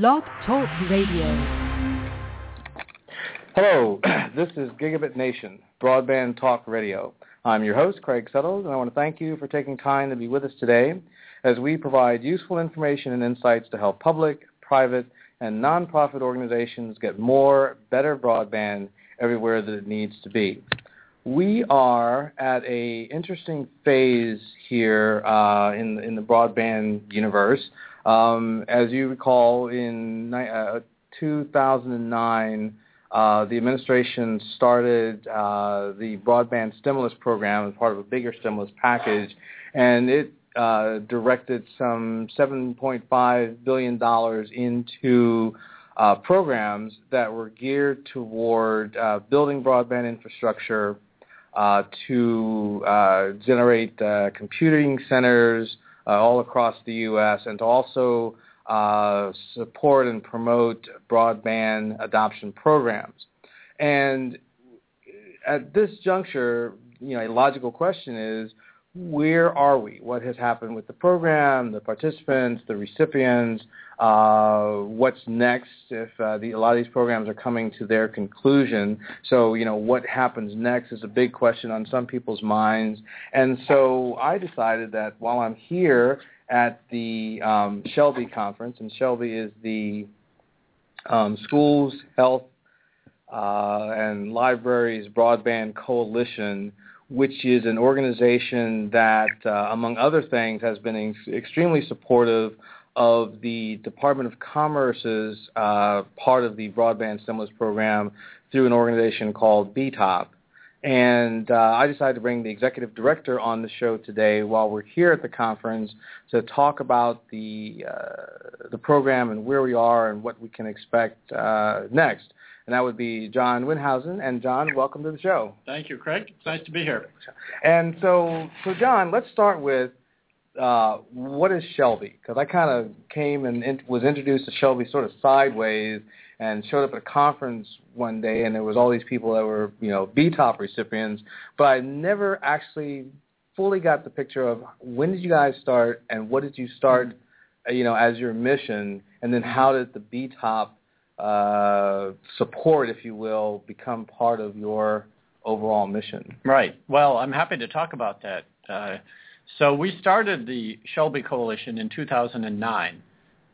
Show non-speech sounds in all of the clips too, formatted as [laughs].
Blog Talk Radio. Hello, [clears throat] this is Gigabit Nation, Broadband Talk Radio. I'm your host, Craig Settles, and I want to thank you for taking time to be with us today as we provide useful information and insights to help public, private, and nonprofit organizations get more, better broadband everywhere that it needs to be. We are at a interesting phase here uh, in in the broadband universe. Um, as you recall, in uh, 2009, uh, the administration started uh, the broadband stimulus program as part of a bigger stimulus package, and it uh, directed some 7.5 billion dollars into uh, programs that were geared toward uh, building broadband infrastructure uh, to generate computing centers all across the U.S. and to also uh, support and promote broadband adoption programs. And at this juncture, you know, a logical question is, where are we? What has happened with the program, the participants, the recipients? Uh, what's next if uh, the, a lot of these programs are coming to their conclusion? So, you know, what happens next is a big question on some people's minds. And so I decided that while I'm here at the um, Shelby conference, and Shelby is the um, Schools, Health, uh, and Libraries Broadband Coalition, which is an organization that, uh, among other things, has been ex- extremely supportive of the Department of Commerce's uh, part of the broadband stimulus program through an organization called BTOP. And uh, I decided to bring the executive director on the show today while we're here at the conference to talk about the uh, the program and where we are and what we can expect uh, next and that would be John Windhausen. And John, welcome to the show. Thank you, Craig. It's nice to be here. And so, so John, let's start with uh, what is Shelby? Because I kind of came and in, was introduced to Shelby sort of sideways and showed up at a conference one day, and there was all these people that were, you know, BTOP recipients, but I never actually fully got the picture of when did you guys start and what did you start, you know, as your mission, and then how did the BTOP uh, support, if you will, become part of your overall mission? Right. Well, I'm happy to talk about that. Uh, so we started the Shelby Coalition in 2009,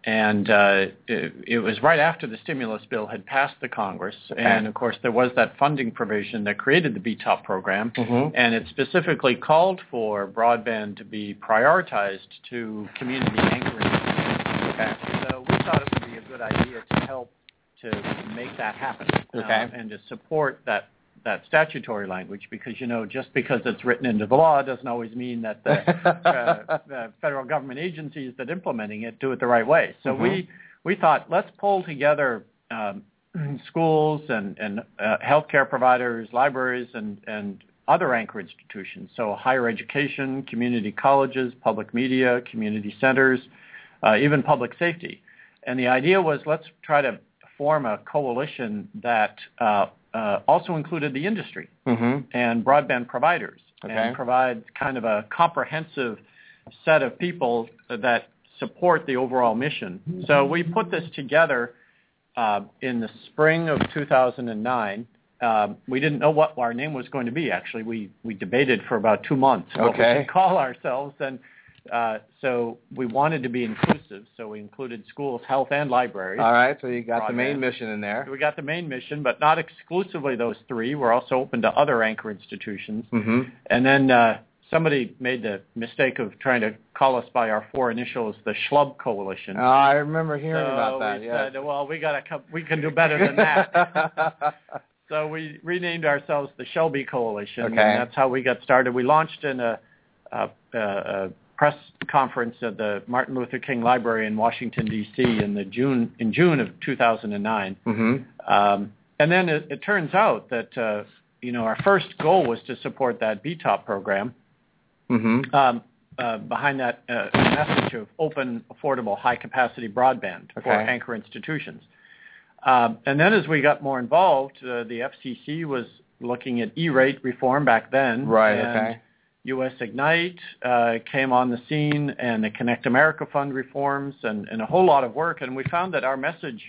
and uh, it, it, was right after the stimulus bill had passed the Congress, okay. and of course there was that funding provision that created the BTOP program, mm-hmm. and it specifically called for broadband to be prioritized to community anchoring. Okay. So we thought it would be a good idea to help to make that happen okay. uh, and to support that that statutory language because you know just because it's written into the law doesn't always mean that the, [laughs] uh, the federal government agencies that implementing it do it the right way. So mm-hmm. we we thought let's pull together um, [clears throat] schools and and uh, healthcare providers, libraries, and and other anchor institutions. So higher education, community colleges, public media, community centers, uh, even public safety. And the idea was let's try to form a coalition that uh, uh, also included the industry mm-hmm. and broadband providers okay. and provide kind of a comprehensive set of people that support the overall mission. So we put this together uh, in the spring of 2009. Um, we didn't know what our name was going to be. Actually, we we debated for about two months what okay. we should call ourselves, and uh, so we wanted to be inclusive, so we included schools, health, and libraries. All right, so you got Broadband. the main mission in there. So we got the main mission, but not exclusively those three. We're also open to other anchor institutions. Mm-hmm. And then uh, somebody made the mistake of trying to call us by our four initials, the Schlub Coalition. Oh, I remember hearing so about that. we yeah. said, well, we got to we can do better than that. [laughs] so we renamed ourselves the Shelby Coalition, okay. and that's how we got started. We launched in a, a, a, a press conference at the Martin Luther King Library in Washington D.C. in the June in June of 2009. Mm-hmm. Um, and then it, it, turns out that uh, you know our first goal was to support that BTOP program. Mm-hmm. Um, uh, behind that uh, message of open, affordable, high-capacity broadband okay. for anchor institutions. Um, and then as we got more involved, uh, the FCC was looking at E-rate reform back then. Right. And, okay U.S. Ignite uh, came on the scene and the Connect America Fund reforms and, and a whole lot of work. And we found that our message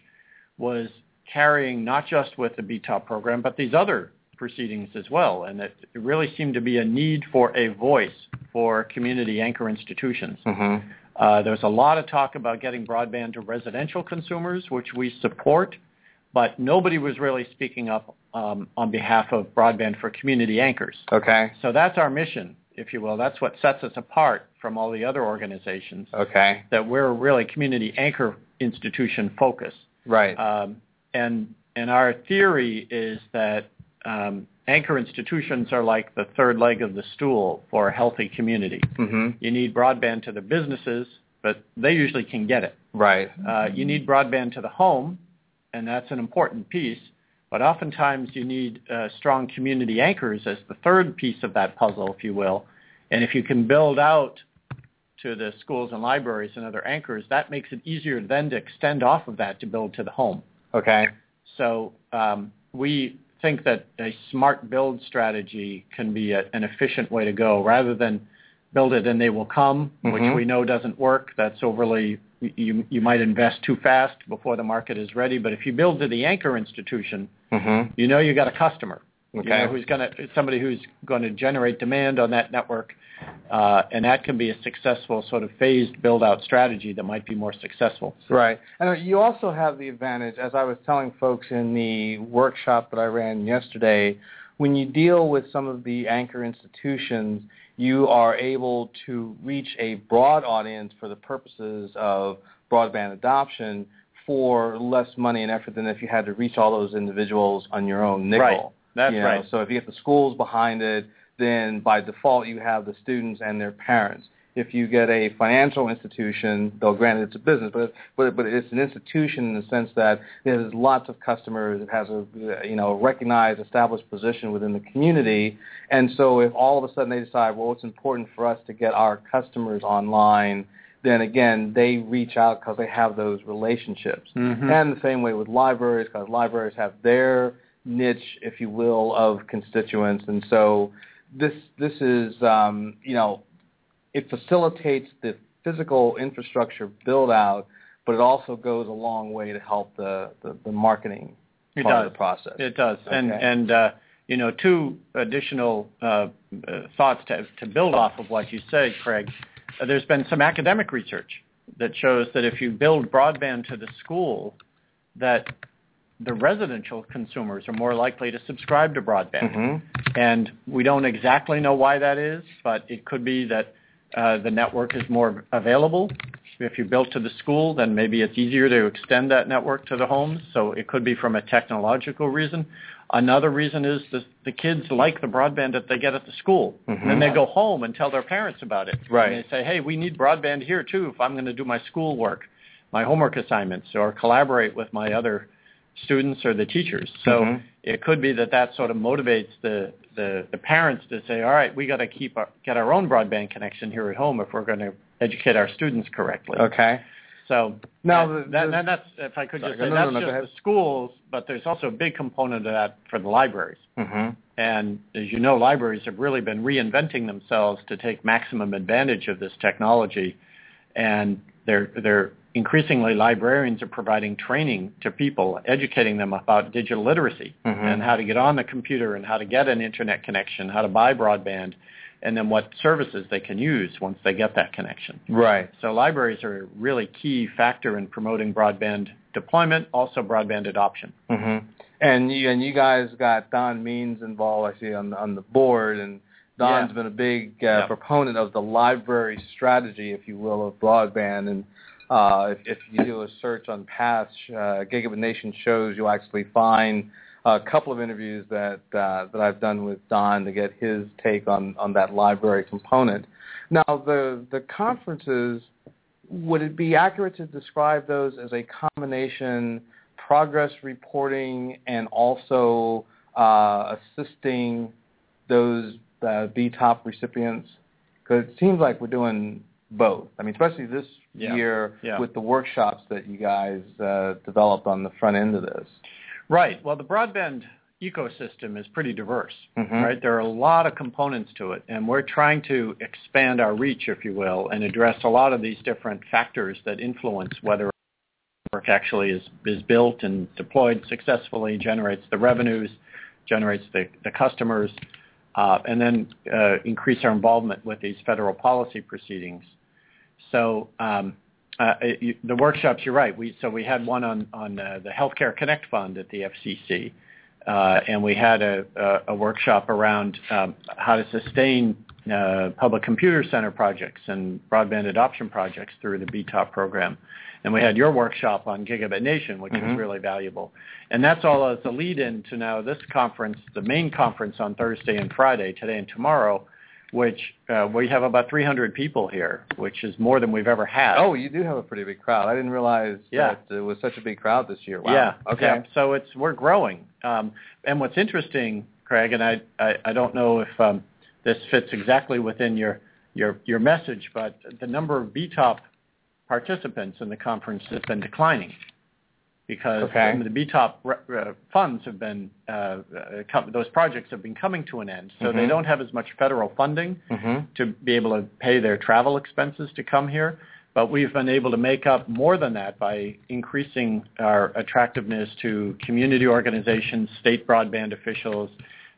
was carrying not just with the BTOP program, but these other proceedings as well. And it, it really seemed to be a need for a voice for community anchor institutions. Mm-hmm. Uh, there's a lot of talk about getting broadband to residential consumers, which we support, but nobody was really speaking up um, on behalf of broadband for community anchors. Okay. So that's our mission, if you will. That's what sets us apart from all the other organizations. Okay. That we're really community anchor institution focused. Right. Um, and and our theory is that um, anchor institutions are like the third leg of the stool for a healthy community. Mm-hmm. You need broadband to the businesses, but they usually can get it. Right. Uh, you need broadband to the home, and that's an important piece. But oftentimes you need uh, strong community anchors as the third piece of that puzzle, if you will. And if you can build out to the schools and libraries and other anchors, that makes it easier then to extend off of that to build to the home. Okay. So um, we think that a smart build strategy can be a, an efficient way to go rather than build it and they will come, Mhm. which we know doesn't work. That's overly, you, you might invest too fast before the market is ready. But if you build to the anchor institution, Mm-hmm. you know you got a customer. You Okay. know who's going to somebody who's going to generate demand on that network, uh, and that can be a successful sort of phased build out strategy that might be more successful. Right. And you also have the advantage, as I was telling folks in the workshop that I ran yesterday, when you deal with some of the anchor institutions, you are able to reach a broad audience for the purposes of broadband adoption for less money and effort than if you had to reach all those individuals on your own nickel. Right. That's You know, right. So if you get the schools behind it, then by default you have the students and their parents. If you get a financial institution, though granted it's a business, but but but it's an institution in the sense that it has lots of customers, it has a you know recognized, established position within the community, and so if all of a sudden they decide, well, it's important for us to get our customers online, then again they reach out because they have those relationships. Mhm. And the same way with libraries, because libraries have their niche, if you will, of constituents, and so this this is um, you know it facilitates the physical infrastructure build out, but it also goes a long way to help the the, the marketing It part does. of the process. It does. And Okay. and uh, you know, two additional uh, uh, thoughts to to build off of what you said, Craig. Uh, there's been some academic research that shows that if you build broadband to the school, that the residential consumers are more likely to subscribe to broadband. Mhm. And we don't exactly know why that is, but it could be that uh, the network is more available. If you built to the school, then maybe it's easier to extend that network to the homes. So it could be from a technological reason. Another reason is the, the kids like the broadband that they get at the school. Mhm. And then they go home and tell their parents about it. Right. And they say, hey, we need broadband here too if I'm going to do my schoolwork, my homework assignments, or collaborate with my other students or the teachers. So Mhm. it could be that that sort of motivates the, the, the parents to say, all right, we got to keep our, get our own broadband connection here at home if we're going to educate our students correctly. Okay. So Now, that, the- that, that's if I could Sorry, just say no, that's no, go just the schools, but there's also a big component of that for the libraries. Mhm. And as you know, libraries have really been reinventing themselves to take maximum advantage of this technology, and they're they're increasingly librarians are providing training to people, educating them about digital literacy Mhm. and how to get on the computer and how to get an internet connection, how to buy broadband, and then what services they can use once they get that connection. Right. So libraries are a really key factor in promoting broadband deployment, also broadband adoption. hmm And you and you guys got Don Means involved. I see on on the board, and Don's Yeah. been a big uh, Yeah. proponent of the library strategy, if you will, of broadband. And uh, if, if you do a search on past uh, Gigabit Nation shows, you'll actually find a couple of interviews that uh, that I've done with Don to get his take on on that library component. Now, the the conferences would it be accurate to describe those as a combination progress reporting and also uh, assisting those uh, BTOP recipients? Because it seems like we're doing both. I mean, especially this Yeah. year Yeah. with the workshops that you guys uh, developed on the front end of this. Right. Well, the broadband ecosystem is pretty diverse, Mhm. right? There are a lot of components to it, and we're trying to expand our reach, if you will, and address a lot of these different factors that influence whether work actually is, is built and deployed successfully, generates the revenues, generates the, the customers, uh, and then uh, increase our involvement with these federal policy proceedings. So um, uh, you, the workshops, you're right. We, so we had one on, on uh, the Healthcare Connect Fund at the FCC, uh, and we had a, a, a workshop around um, how to sustain uh, public computer center projects and broadband adoption projects through the BTOP program. And we had your workshop on Gigabit Nation, which Mhm. was really valuable. And that's all as a lead-in to now this conference, the main conference on Thursday and Friday, today and tomorrow, which uh, we have about 300 people here, which is more than we've ever had. Oh, you do have a pretty big crowd. I didn't realize Yeah. that it was such a big crowd this year. Wow. Yeah. Okay. yeah. So it's we're growing. Um, and what's interesting, Craig, and I, I, I don't know if um, this fits exactly within your, your your message, but the number of BTOP participants in the conference has been declining because Okay. um, the BTOP re- uh, funds have been uh, uh, com- those projects have been coming to an end, so they Mhm. don't have as much federal funding Mhm. to be able to pay their travel expenses to come here. But we've been able to make up more than that by increasing our attractiveness to community organizations, state broadband officials,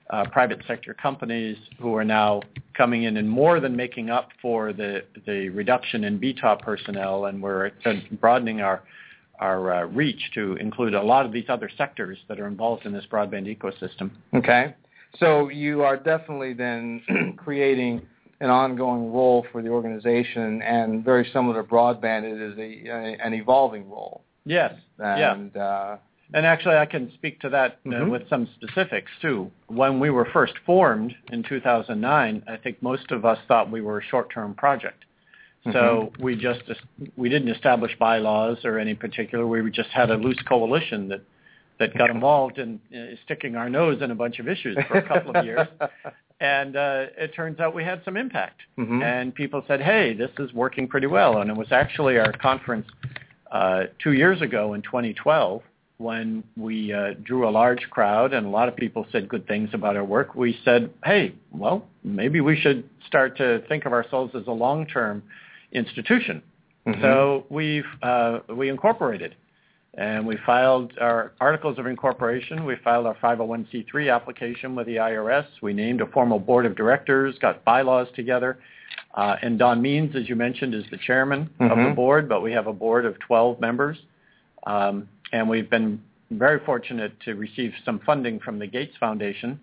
uh, private sector companies who are now coming in and more than making up for the, the reduction in BTOP personnel, and we're broadening our our uh, reach to include a lot of these other sectors that are involved in this broadband ecosystem. Okay. So you are definitely then [clears throat] creating an ongoing role for the organization, and very similar to broadband, it is a, a an evolving role. Yes. yeah. And uh, And actually, I can speak to that uh, Mhm. with some specifics too. When we were first formed in 2009, I think most of us thought we were a short-term project. So we just we didn't establish bylaws or any particular. We just had a loose coalition that that got involved in uh, sticking our nose in a bunch of issues for a couple of years. [laughs] And uh, it turns out we had some impact. Mhm. And people said, "Hey, this is working pretty well." And it was actually our conference uh, two years ago in 2012 when we uh, drew a large crowd and a lot of people said good things about our work. We said, "Hey, well, maybe we should start to think of ourselves as a long-term institution." Mhm. So we've uh, we incorporated, and we filed our articles of incorporation. We filed our 501c3 application with the IRS. We named a formal board of directors, got bylaws together, uh, and Don Means, as you mentioned, is the chairman of the Mhm. board. But we have a board of 12 members, um, and we've been very fortunate to receive some funding from the Gates Foundation.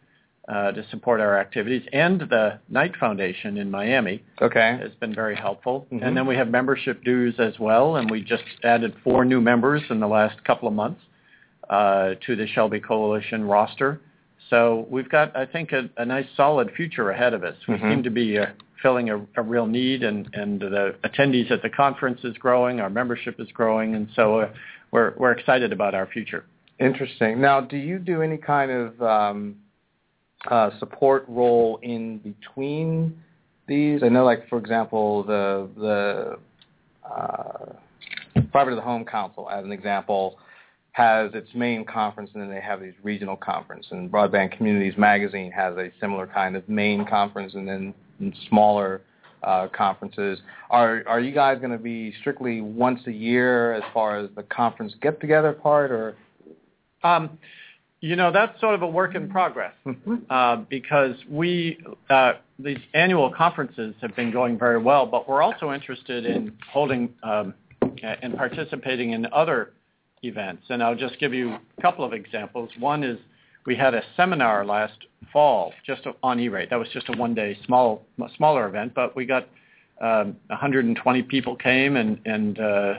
Uh, to support our activities, and the Knight Foundation in Miami, okay. has been very helpful. Mhm. And then we have membership dues as well, and we just added four new members in the last couple of months uh, to the Shelby Coalition roster. So we've got, I think, a, a nice solid future ahead of us. We Mhm. seem to be uh, filling a, a real need, and, and the attendees at the conference is growing, our membership is growing, and so uh, we're, we're excited about our future. Interesting. Now, do you do any kind of um, uh, support role in between these? I know, like for example, the the uh, Fiber to the Home Council, as an example, has its main conference, and then they have these regional conference. And Broadband Communities Magazine has a similar kind of main conference, and then smaller uh, conferences. Are are you guys going to be strictly once a year as far as the conference get together part, or? Um, you know, that's sort of a work in progress. uh, because we uh, these annual conferences have been going very well, but we're also interested in holding um, and participating in other events. And I'll just give you a couple of examples. One is we had a seminar last fall just on E-rate. That was just a one-day small smaller event, but we got um, 120 people came, and and uh,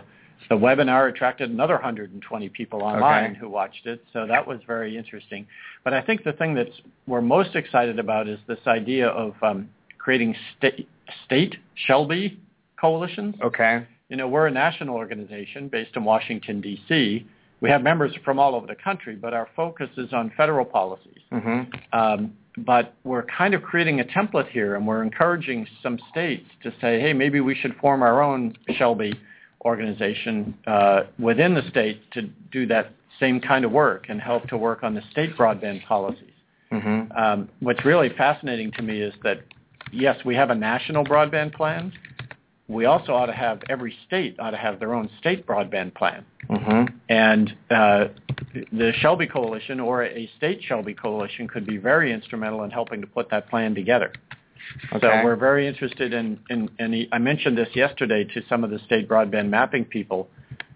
the webinar attracted another 120 people online Okay. who watched it. So that was very interesting. But I think the thing that we're most excited about is this idea of um, creating state, state Shelby coalitions. Okay. You know, we're a national organization based in Washington, D.C. We have members from all over the country, but our focus is on federal policies. Mm-hmm. Um, but we're kind of creating a template here, and we're encouraging some states to say, hey, maybe we should form our own Shelby organization uh, within the state to do that same kind of work and help to work on the state broadband policies. Mm-hmm. Um, what's really fascinating to me is that, yes, we have a national broadband plan. We also ought to have every state ought to have their own state broadband plan. Mm-hmm. And uh, the Shelby Coalition or a state Shelby Coalition could be very instrumental in helping to put that plan together. Okay. So we're very interested in, in, and I mentioned this yesterday to some of the state broadband mapping people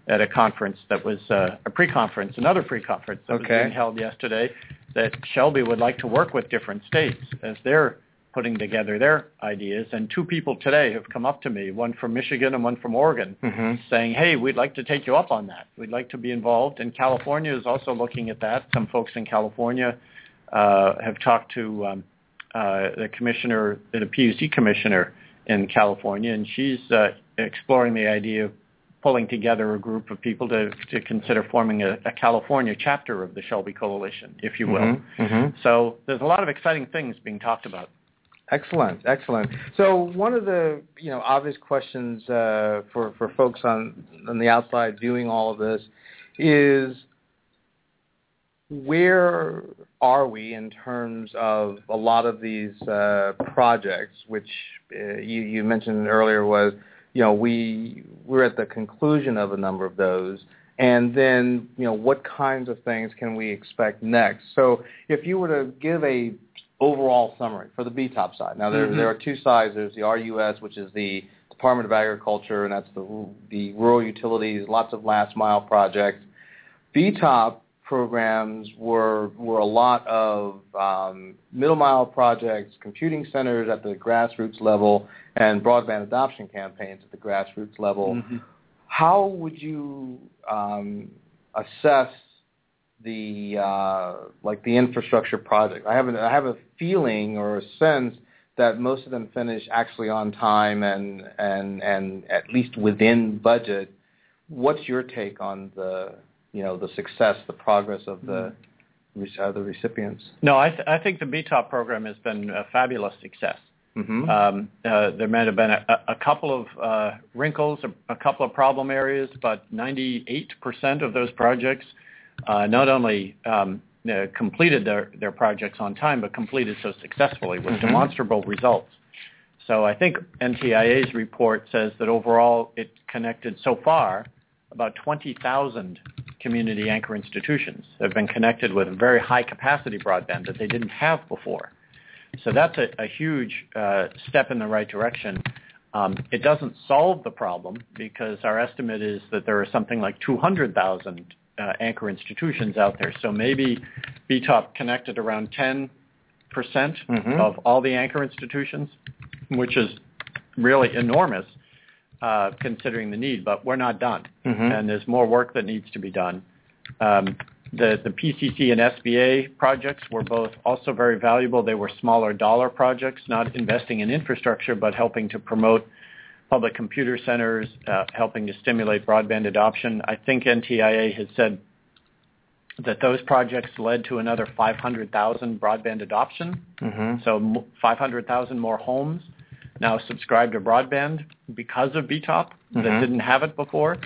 at a conference that was uh, a pre-conference, another pre-conference that okay. was being held yesterday, that Shelby would like to work with different states as they're putting together their ideas. And two people today have come up to me, one from Michigan and one from Oregon, mm-hmm. saying, hey, we'd like to take you up on that. We'd like to be involved. And California is also looking at that. Some folks in California uh, have talked to um, the commissioner, the PUC commissioner in California, and she's uh, exploring the idea of pulling together a group of people to, to consider forming a, a California chapter of the Shelby Coalition, if you will. Mm-hmm, mm-hmm. So there's a lot of exciting things being talked about. Excellent, excellent. So one of the you know obvious questions uh, for for folks on on the outside viewing all of this is where are we in terms of a lot of these uh, projects, which uh, you, you mentioned earlier was you know, we we're at the conclusion of a number of those. And then, you know, what kinds of things can we expect next? So if you were to give a overall summary for the BTOP side. Now, there, mm-hmm. there are two sides. There's the RUS, which is the Department of Agriculture, and that's the, the rural utilities, lots of last mile projects. BTOP programs were were a lot of um, middle mile projects, computing centers at the grassroots level, and broadband adoption campaigns at the grassroots level. Mm-hmm. How would you um, assess the uh, like the infrastructure project? I have a, I have a feeling or a sense that most of them finish actually on time and and and at least within budget. What's your take on the you know the success, the progress of the uh, the recipients? No, I, th- I think the BTOP program has been a fabulous success. Mm-hmm. Um, uh, there may have been a, a couple of uh, wrinkles, a, a, couple of problem areas, but 98% of those projects uh, not only um, uh, completed their, their projects on time, but completed so successfully with mm-hmm. demonstrable results. So I think NTIA's report says that overall it connected so far about 20,000 community anchor institutions have been connected with very high capacity broadband that they didn't have before. So that's a, a huge uh, step in the right direction. Um, it doesn't solve the problem because our estimate is that there are something like 200,000 uh, anchor institutions out there. So maybe BTOP connected around 10% mm-hmm. of all the anchor institutions, which is really enormous uh, considering the need, but we're not done, mm-hmm. and there's more work that needs to be done. Um, the, the PCC and SBA projects were both also very valuable. They were smaller dollar projects, not investing in infrastructure, but helping to promote public computer centers, uh, helping to stimulate broadband adoption. I think NTIA has said that those projects led to another 500,000 broadband adoption, mm-hmm. so 500,000 more homes now subscribe to broadband because of BTOP mm-hmm. that didn't have it before.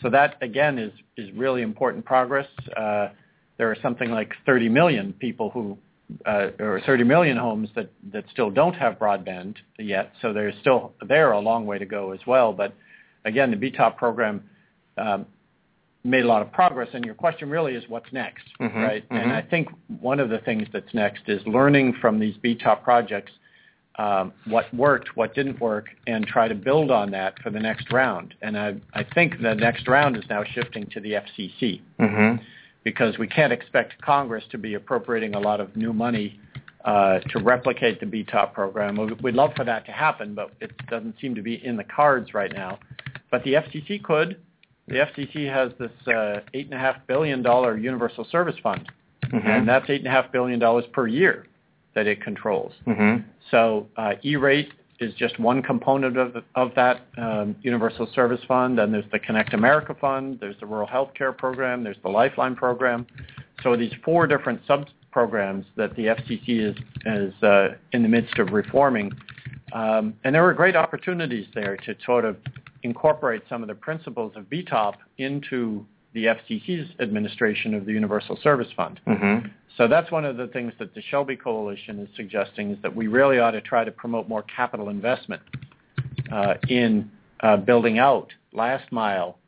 So that again is is really important progress. Uh, there are something like 30 million people who uh, or 30 million homes that that still don't have broadband yet. So there's still there a long way to go as well. But again, the BTOP program um, made a lot of progress. And your question really is what's next, mm-hmm. right? Mm-hmm. And I think one of the things that's next is learning from these BTOP projects um, what worked, what didn't work, and try to build on that for the next round. And I, I think the next round is now shifting to the FCC mm-hmm. because we can't expect Congress to be appropriating a lot of new money uh, to replicate the BTOP program. We'd love for that to happen, but it doesn't seem to be in the cards right now. But the FCC could. The FCC has this uh, $8.5 billion universal service fund, mm-hmm. and that's $8.5 billion per year that it controls. Mm-hmm. So uh, E-rate is just one component of, the, of that um, Universal Service Fund. And there's the Connect America Fund. There's the Rural Health Care Program. There's the Lifeline Program. So these four different sub-programs that the FCC is, is uh, in the midst of reforming. Um, and there were great opportunities there to sort of incorporate some of the principles of BTOP into the FCC's administration of the Universal Service Fund. Mm-hmm. So that's one of the things that the Shelby Coalition is suggesting is that we really ought to try to promote more capital investment uh, in uh, building out last mile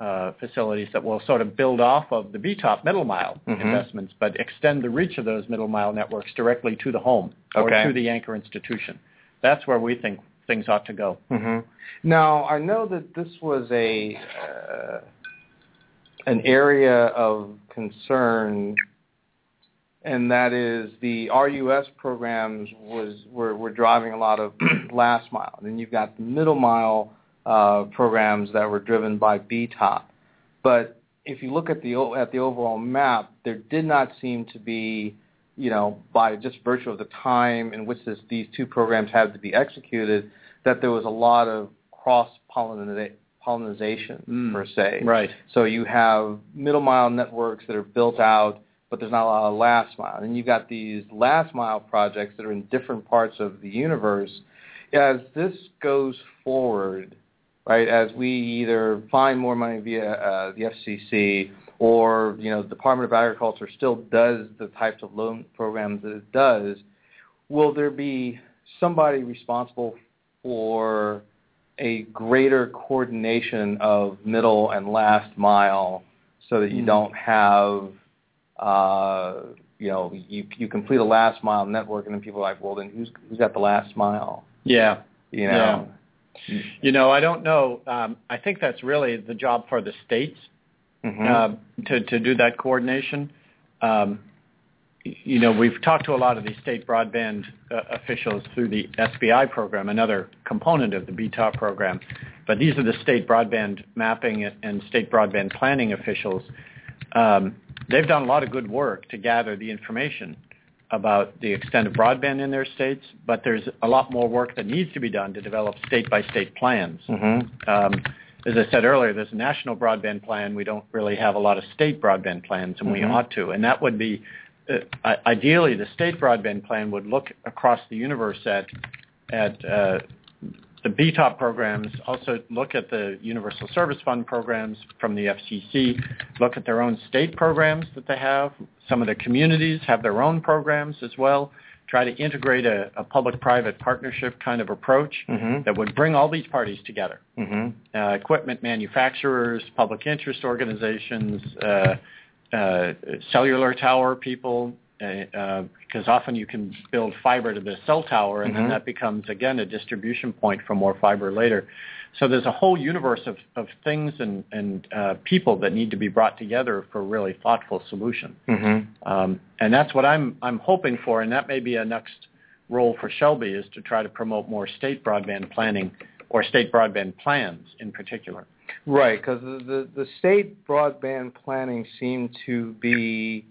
uh, facilities that will sort of build off of the BTOP middle mile mm-hmm. investments, but extend the reach of those middle mile networks directly to the home or to the anchor institution. That's where we think things ought to go. Mm-hmm. Now, I know that this was a uh, an area of concern, and that is the RUS programs was were, were driving a lot of [clears throat] last mile. And then you've got the middle mile uh, programs that were driven by BTOP. But if you look at the at the overall map, there did not seem to be, you know, by just virtue of the time in which this, these two programs had to be executed, that there was a lot of cross pollination pollination mm, per se. Right. So you have middle mile networks that are built out, but there's not a lot of last mile. And you've got these last mile projects that are in different parts of the universe. As this goes forward, right, as we either find more money via uh, the FCC or, you know, the Department of Agriculture still does the types of loan programs that it does, will there be somebody responsible for a greater coordination of middle and last mile so that you mm-hmm. don't have uh, you know you you complete a last mile network and then people are like well then who's who's got the last mile yeah you know yeah. you know i don't know um, i think that's really the job for the states mm-hmm. uh, to to do that coordination um, you know, we've talked to a lot of these state broadband uh, officials through the SBI program, another component of the BTOP program. But these are the state broadband mapping and state broadband planning officials. Um, they've done a lot of good work to gather the information about the extent of broadband in their states, but there's a lot more work that needs to be done to develop state-by-state plans. Mm-hmm. Um, as I said earlier, there's a national broadband plan. We don't really have a lot of state broadband plans, and mm-hmm. we ought to. And that would be uh, ideally, the state broadband plan would look across the universe at at uh, the BTOP programs, also look at the Universal Service Fund programs from the FCC, look at their own state programs that they have. Some of the communities have their own programs as well. Try to integrate a, a public-private partnership kind of approach mm-hmm. that would bring all these parties together. Mm-hmm. Uh, equipment manufacturers, public interest organizations, uh, uh, cellular tower people, because uh, uh, often you can build fiber to the cell tower, and mm-hmm. then that becomes again a distribution point for more fiber later. So there's a whole universe of, of things and, and uh, people that need to be brought together for a really thoughtful solution. Mm-hmm. Um, and that's what I'm I'm hoping for, and that may be a next role for Shelby is to try to promote more state broadband planning or state broadband plans in particular. Right, because the, the, the state broadband planning seemed to be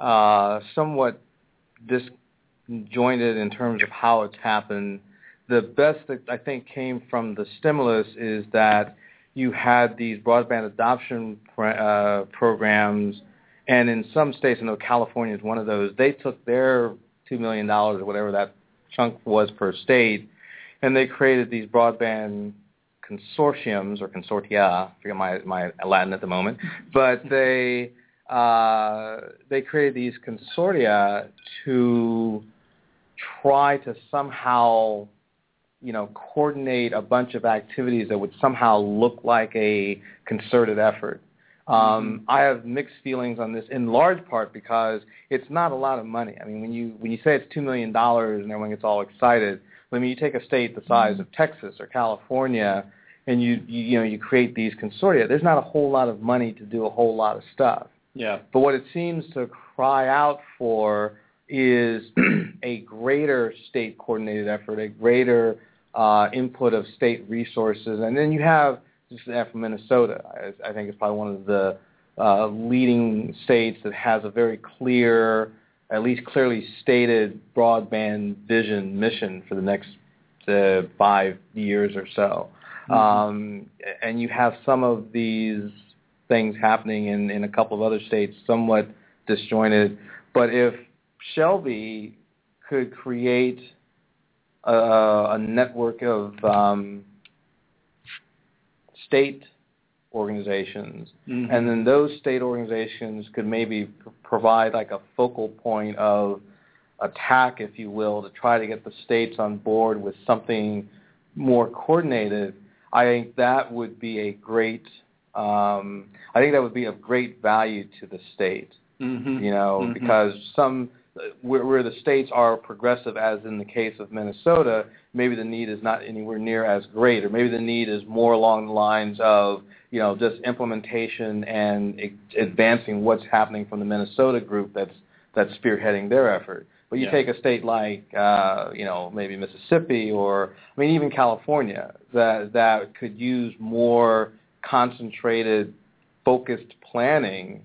uh, somewhat disjointed in terms of how it's happened. The best that I think came from the stimulus is that you had these broadband adoption uh, programs, and in some states, I know California is one of those, they took their $2 million or whatever that chunk was per state, and they created these broadband consortiums or consortia. I forget my my Latin at the moment, but they uh, they created these consortia to try to somehow you know coordinate a bunch of activities that would somehow look like a concerted effort. Um, mm-hmm. I have mixed feelings on this in large part because it's not a lot of money. I mean, when you when you say it's two million dollars and everyone gets all excited, I mean, you take a state the size mm-hmm. of Texas or California, and you, you you know you create these consortia. There's not a whole lot of money to do a whole lot of stuff. Yeah. But what it seems to cry out for is [clears throat] a greater state coordinated effort, a greater uh, input of state resources, and then you have just from Minnesota. I, I think it's probably one of the uh, leading states that has a very clear, at least clearly stated broadband vision mission for the next uh, five years or so. Mm-hmm. Um, and you have some of these things happening in, in a couple of other states somewhat disjointed. But if Shelby could create a, a network of um, state organizations, Mhm. and then those state organizations could maybe provide like a focal point of attack, if you will, to try to get the states on board with something more coordinated. I think that would be a great. Um, I think that would be of great value to the state Mhm. you know, Mhm. because some where, where the states are progressive, as in the case of Minnesota, maybe the need is not anywhere near as great, or maybe the need is more along the lines of you know just implementation and advancing what's happening from the Minnesota group that's that's spearheading their effort. But you Yeah. take a state like uh, you know maybe Mississippi or I mean even California that that could use more concentrated, focused planning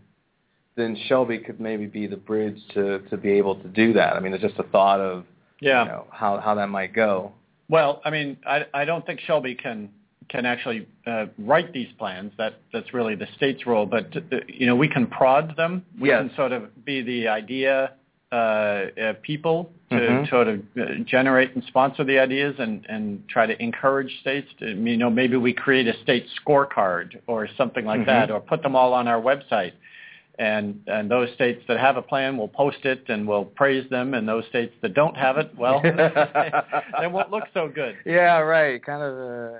then Shelby could maybe be the bridge to to be able to do that. I mean, it's just a thought of Yeah. you know how how that might go. Well, I mean, I I don't think Shelby can can actually uh, write these plans. That that's really the state's role. But uh, you know, we can prod them. We Yes. can sort of be the idea uh, uh, people to Mhm. sort of uh, generate and sponsor the ideas and and try to encourage states to you know maybe we create a state scorecard or something like Mhm. that or put them all on our website and and those states that have a plan will post it and we'll praise them and those states that don't have it well [laughs] they won't look so good [laughs] Yeah, right. Kind of uh,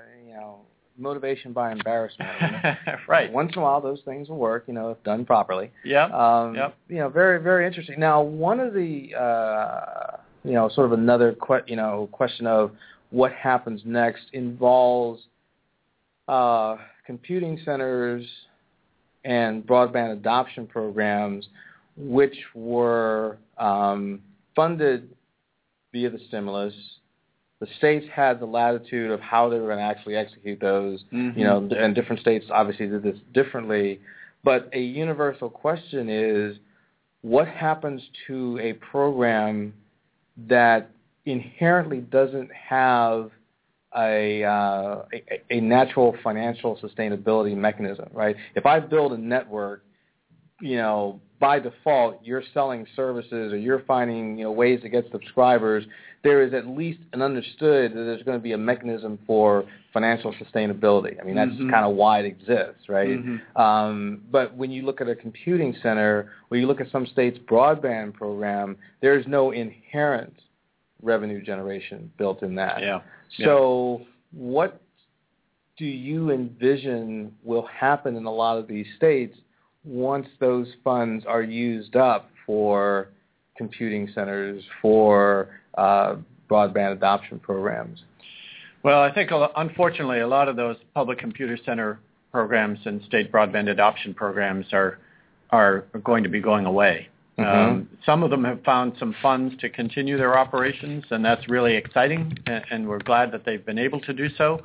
motivation by embarrassment. you know? [laughs] right Once in a while, those things will work. You know, if done properly. yeah Um, Yep. You know, very very interesting. Now, one of the uh, you know sort of another que- you know question of what happens next involves uh, computing centers and broadband adoption programs, which were um, funded via the stimulus. The states had the latitude of how they were going to actually execute those Mhm. you know, and different states obviously did this differently. But a universal question is, what happens to a program that inherently doesn't have a, uh, a a natural financial sustainability mechanism, right? If I build a network, you know, by default, you're selling services or you're finding you know ways to get subscribers. There is at least an understood that there's going to be a mechanism for financial sustainability. I mean, that's Mhm. kind of why it exists, right? Mhm. Um, but when you look at a computing center, when you look at some states' broadband program, there's no inherent revenue generation built in that. yeah So what do you envision will happen in a lot of these states once those funds are used up for computing centers, for uh, broadband adoption programs? Well, I think unfortunately a lot of those public computer center programs and state broadband adoption programs are are going to be going away. Mhm. Um, some of them have found some funds to continue their operations, and that's really exciting, and, and we're glad that they've been able to do so.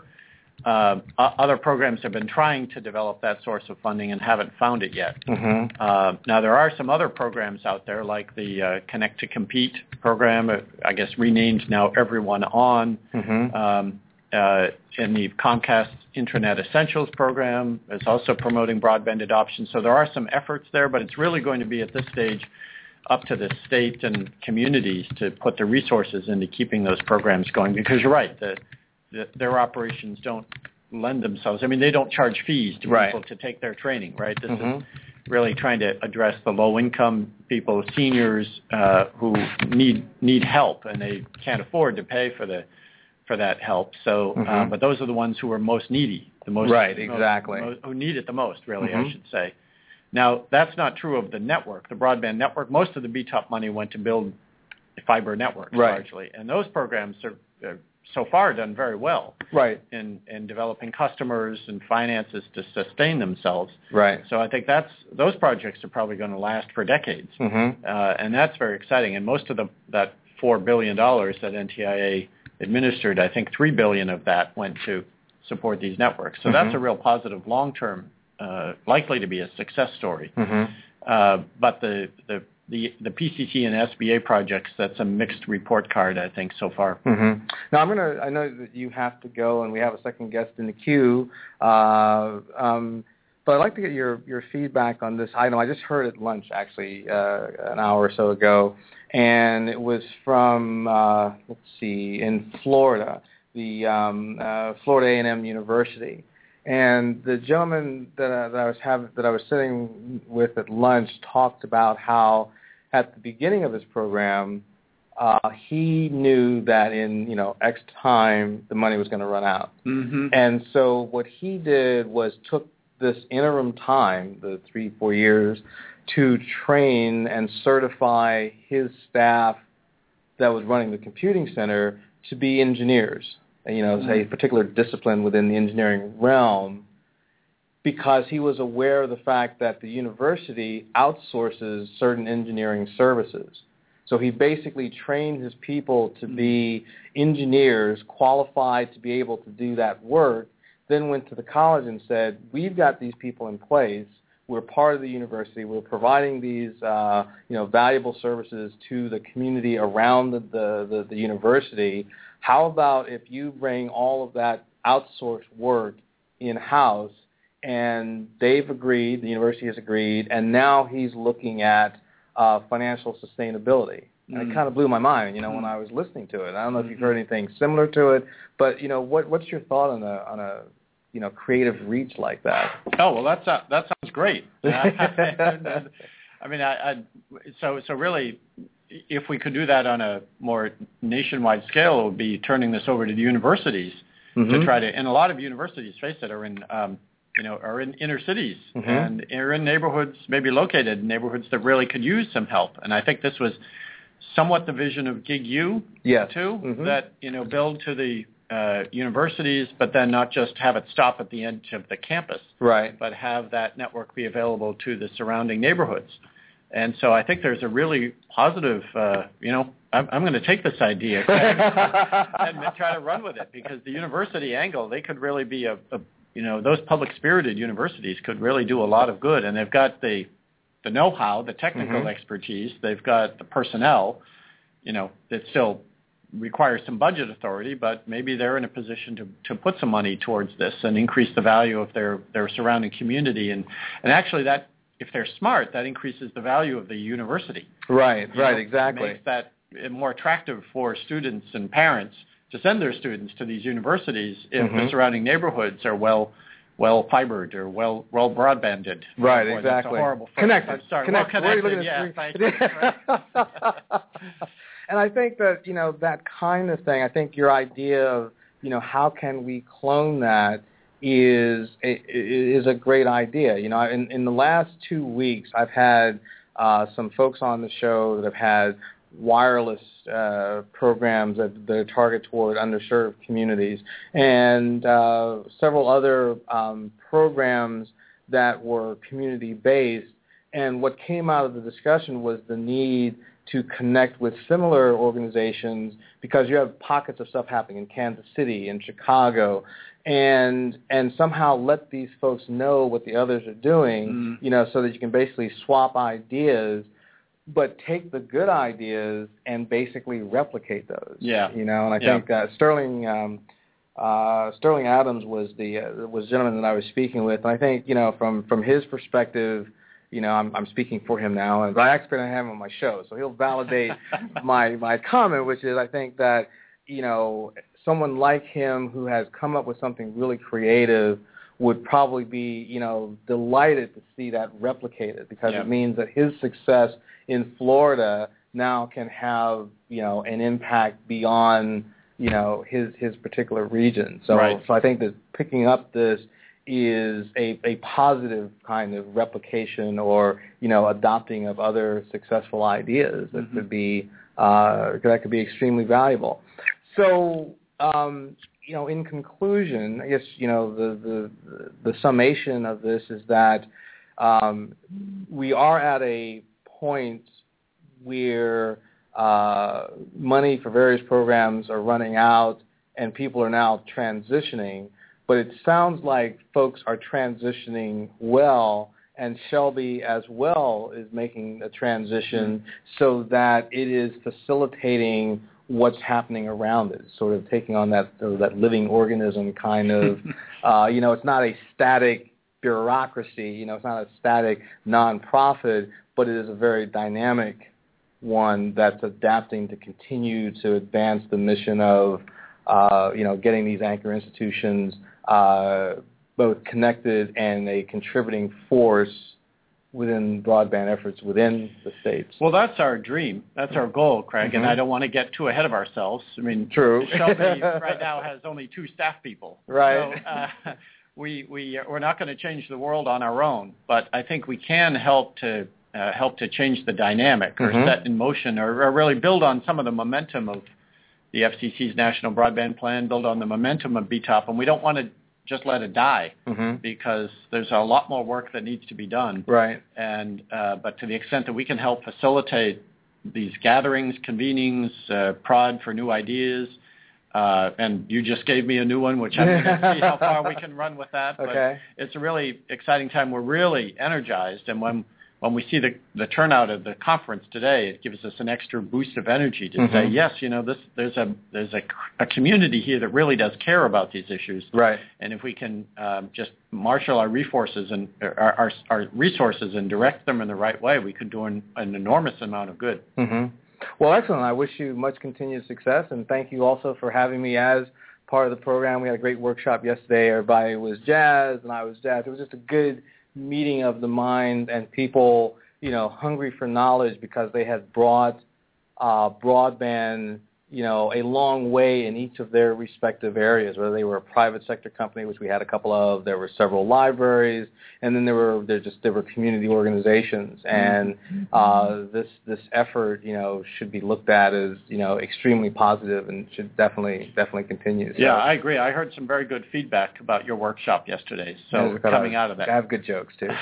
Uh, other programs have been trying to develop that source of funding and haven't found it yet. Mm-hmm. Uh, now there are some other programs out there, like the uh, Connect to Compete program, uh, I guess renamed now Everyone On, Mm-hmm. um, uh, and the Comcast Internet Essentials program is also promoting broadband adoption. So there are some efforts there, but it's really going to be at this stage up to the state and communities to put the resources into keeping those programs going. Because you're right, the, the, their operations don't lend themselves. I mean, they don't charge fees to Right. people to take their training, right? This Mhm. is really trying to address the low-income people, seniors uh, who need need help and they can't afford to pay for the for that help. So, uh, Mhm. but those are the ones who are most needy, the most Right, most- exactly. most- who need it the most, really, I Mhm. should say. Now, that's not true of the network, the broadband network. Most of the BTOP money went to build fiber networks Right. largely, and those programs are, are so far done very well Right. in in developing customers and finances to sustain themselves. Right. So I think that's those projects are probably going to last for decades, Mm-hmm. uh, and that's very exciting. And most of the that four billion dollars that NTIA administered, I think three billion of that went to support these networks. So that's Mhm. a real positive, long term, uh, likely to be a success story. Mm-hmm. Uh, but the, the the the PCC and SBA projects, that's a mixed report card, I think, so far. Mm-hmm. Now I'm gonna. I know that you have to go, and we have a second guest in the queue. Uh, um, but I'd like to get your your feedback on this item. I just heard at lunch, actually, uh, an hour or so ago, and it was from uh, let's see, in Florida, the um, uh, Florida A&M University, And the gentleman that I, that I was having that I was sitting with at lunch talked about how at the beginning of his program, uh, he knew that in you know X time the money was going to run out, mm-hmm. and so what he did was took this interim time, the three four years, to train and certify his staff that was running the computing center to be engineers, you know, a Mm-hmm. particular discipline within the engineering realm, because he was aware of the fact that the university outsources certain engineering services. So he basically trained his people to be engineers qualified to be able to do that work, then went to the college and said, we've got these people in place. We're part of the university. We're providing these, uh, you know, valuable services to the community around the, the, the, the university. How about if you bring all of that outsourced work in-house? And they've agreed, the university has agreed, and now he's looking at uh, financial sustainability. And Mm. it kind of blew my mind, you know, when I was listening to it. I don't know if you've heard anything similar to it, but you know, what what's your thought on a on a you know creative reach like that? Oh well, that's uh, that sounds great. [laughs] [laughs] I mean, I, I so so really, if we could do that on a more nationwide scale, it would be turning this over to the universities Mhm. to try to. And a lot of universities, face it, are in um, you know are in inner cities Mhm. and are in neighborhoods, maybe located in neighborhoods that really could use some help. And I think this was somewhat the vision of Gig U Yes. too, Mhm. that you know build to the uh, universities, but then not just have it stop at the end of the campus Right. but have that network be available to the surrounding neighborhoods. And so I think there's a really positive, uh, you know, I'm, I'm going to take this idea [laughs] and try to run with it because the university angle, they could really be a, a you know, those public spirited universities could really do a lot of good. And they've got the, the know-how, the technical Mhm. expertise, they've got the personnel, you know, that still requires some budget authority, but maybe they're in a position to, to put some money towards this and increase the value of their, their surrounding community. And, and actually that, if they're smart, that increases the value of the university. Right. You Right. know, exactly. Makes that more attractive for students and parents to send their students to these universities if the Mhm. surrounding neighborhoods are well well fibered or well well broadbanded. Right, Boy, exactly. That's a horrible. Connected. I'm sorry. Connected. Well Where are you connected. looking at yeah, the thank you. Right. [laughs] and I think that you know that kind of thing. I think your idea of you know how can we clone that is is a great idea. You know, in in the last two weeks, I've had uh, some folks on the show that have had wireless uh, programs that, that are targeted toward underserved communities, and uh, several other um, programs that were community based. And what came out of the discussion was the need to connect with similar organizations because you have pockets of stuff happening in Kansas City and Chicago and and somehow let these folks know what the others are doing, Mm. you know, so that you can basically swap ideas but take the good ideas and basically replicate those. Yeah. You know, and I Yeah. think uh, Sterling um uh, Sterling Adams was the uh, was the gentleman that I was speaking with, and I think you know from from his perspective, you know I'm I'm speaking for him now, and by accident I have him on my show, so he'll validate [laughs] my my comment, which is I think that you know someone like him who has come up with something really creative would probably be you know delighted to see that replicated because Yeah. it means that his success in Florida now can have you know an impact beyond you know his his particular region. So Right. so I think that picking up this is a, a positive kind of replication or you know adopting of other successful ideas that Mhm. could be uh, that could be extremely valuable. So um, you know, in conclusion, I guess you know the the the summation of this is that um, we are at a point where uh, money for various programs are running out and people are now transitioning. But it sounds like folks are transitioning well, and Shelby as well is making a transition so that it is facilitating what's happening around it, sort of taking on that of that living organism kind of. [laughs] uh, you know, it's not a static bureaucracy. You know, it's not a static nonprofit, but it is a very dynamic one that's adapting to continue to advance the mission of, uh, you know, getting these anchor institutions uh, both connected and a contributing force within broadband efforts within the states. Well, that's our dream. That's our goal, Craig. Mm-hmm. And I don't want to get too ahead of ourselves. I mean, true. [laughs] Shelby right now has only two staff people. Right. So, uh, we we we're not going to change the world on our own, but I think we can help to uh, help to change the dynamic or mm-hmm. set in motion or, or really build on some of the momentum of the FCC's national broadband plan, build on the momentum of BTOP, and we don't want to just let it die mm-hmm. because there's a lot more work that needs to be done. Right. And uh, but to the extent that we can help facilitate these gatherings, convenings, uh, prod for new ideas, uh, and you just gave me a new one, which I'm going to see how far we can run with that. [laughs] Okay. But it's a really exciting time. We're really energized, and when when we see the, the turnout of the conference today, it gives us an extra boost of energy to mm-hmm. say, yes, you know, this there's a there's a, a community here that really does care about these issues. Right. And if we can um, just marshal our resources and our, our, our resources and direct them in the right way, we could do an, an enormous amount of good. Mm-hmm. Well, excellent. I wish you much continued success, and thank you also for having me as part of the program. We had a great workshop yesterday. Everybody was jazz, and I was jazz. It was just a good meeting of the mind and people, you know, hungry for knowledge because they had brought uh, broadband you know, a long way in each of their respective areas, whether they were a private sector company, which we had a couple of, there were several libraries, and then there were there just there were community organizations, and uh, this this effort, you know, should be looked at as you know extremely positive and should definitely definitely continue. So, yeah, I agree. I heard some very good feedback about your workshop yesterday. So coming out of that, I have good jokes too. [laughs] but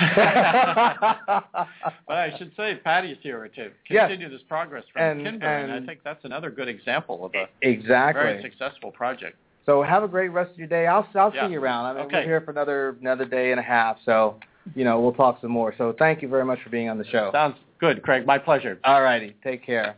I should say, Patty's here to continue yes. this progress from and, and, and I think that's another good example example of a exactly very successful project. So have a great rest of your day. I'll I'll yeah. see you around. I mean, okay. we're here for another another day and a half. So, you know, we'll talk some more. So thank you very much for being on the show. Sounds good, Craig. My pleasure. All righty. Take care.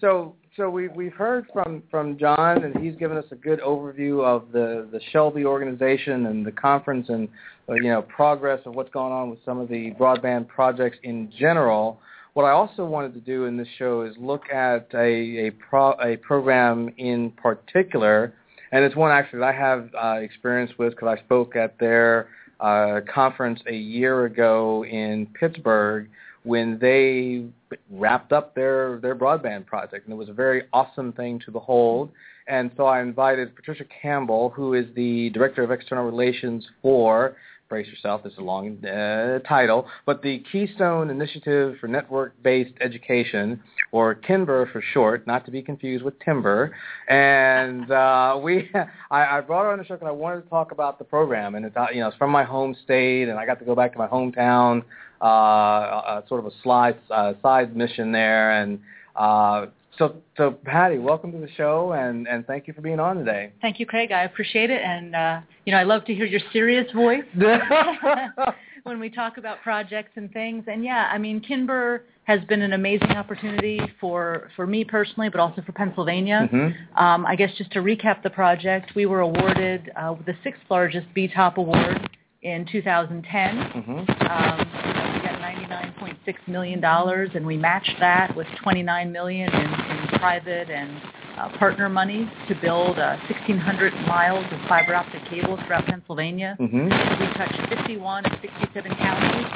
So so we we've heard from from John and he's given us a good overview of the the Shelby organization and the conference and uh, you know progress of what's going on with some of the broadband projects in general. What I also wanted to do in this show is look at a a, pro, a program in particular, and it's one actually that I have uh, experience with because I spoke at their uh, conference a year ago in Pittsburgh when they wrapped up their their broadband project, and it was a very awesome thing to behold. And so I invited Patricia Campbell, who is the director of external relations for brace yourself, this is a long uh, title, but the Keystone Initiative for Network-Based Education, or KINBER for short, not to be confused with timber. And uh, we, I, I brought her on the show because I wanted to talk about the program, and it's, uh, you know, it's from my home state, and I got to go back to my hometown, uh, uh, sort of a slide, uh, side mission there, and uh, so, so Patty, welcome to the show, and, and thank you for being on today. Thank you, Craig. I appreciate it, and uh, you know I love to hear your serious voice [laughs] when we talk about projects and things. And yeah, I mean, KINBER has been an amazing opportunity for for me personally, but also for Pennsylvania. Mm-hmm. Um, I guess just to recap the project, we were awarded uh, the sixth largest BTOP award in 2010. Mm-hmm. Um, we got 99.6 million dollars, and we matched that with 29 million in, in private and uh, partner money to build uh, 1,600 miles of fiber optic cable throughout Pennsylvania. Mm-hmm. We touched 51 of 67 counties,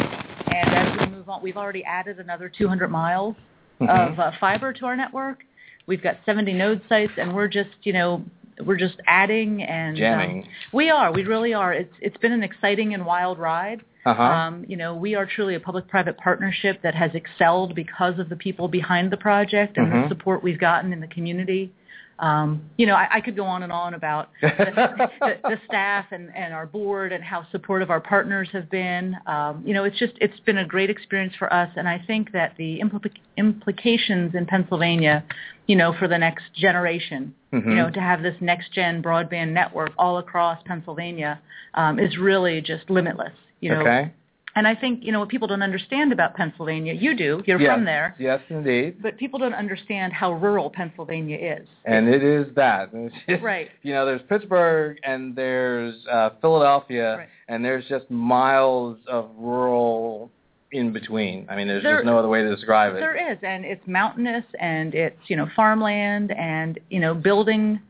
and as we move on, we've already added another 200 miles mm-hmm. of uh, fiber to our network. We've got 70 node sites, and we're just, you know, we're just adding and jamming. Um, we are. We really are. It's it's been an exciting and wild ride. Uh-huh. Um, you know, we are truly a public-private partnership that has excelled because of the people behind the project and mm-hmm. the support we've gotten in the community. Um, you know, I, I could go on and on about [laughs] the, the, the staff and, and our board and how supportive our partners have been. Um, you know, it's just it's been a great experience for us, and I think that the impl- implications in Pennsylvania, you know, for the next generation, mm-hmm. you know, to have this next gen broadband network all across Pennsylvania um, is really just limitless. You know, okay. And I think, you know, what people don't understand about Pennsylvania, you do, you're yes, from there. Yes, indeed. But people don't understand how rural Pennsylvania is. And it is [laughs] that. Just, right. You know, there's Pittsburgh and there's uh, Philadelphia, right. and there's just miles of rural in between. I mean, there's there, just no other way to describe it. There is, and it's mountainous, and it's, you know, farmland, and, you know, building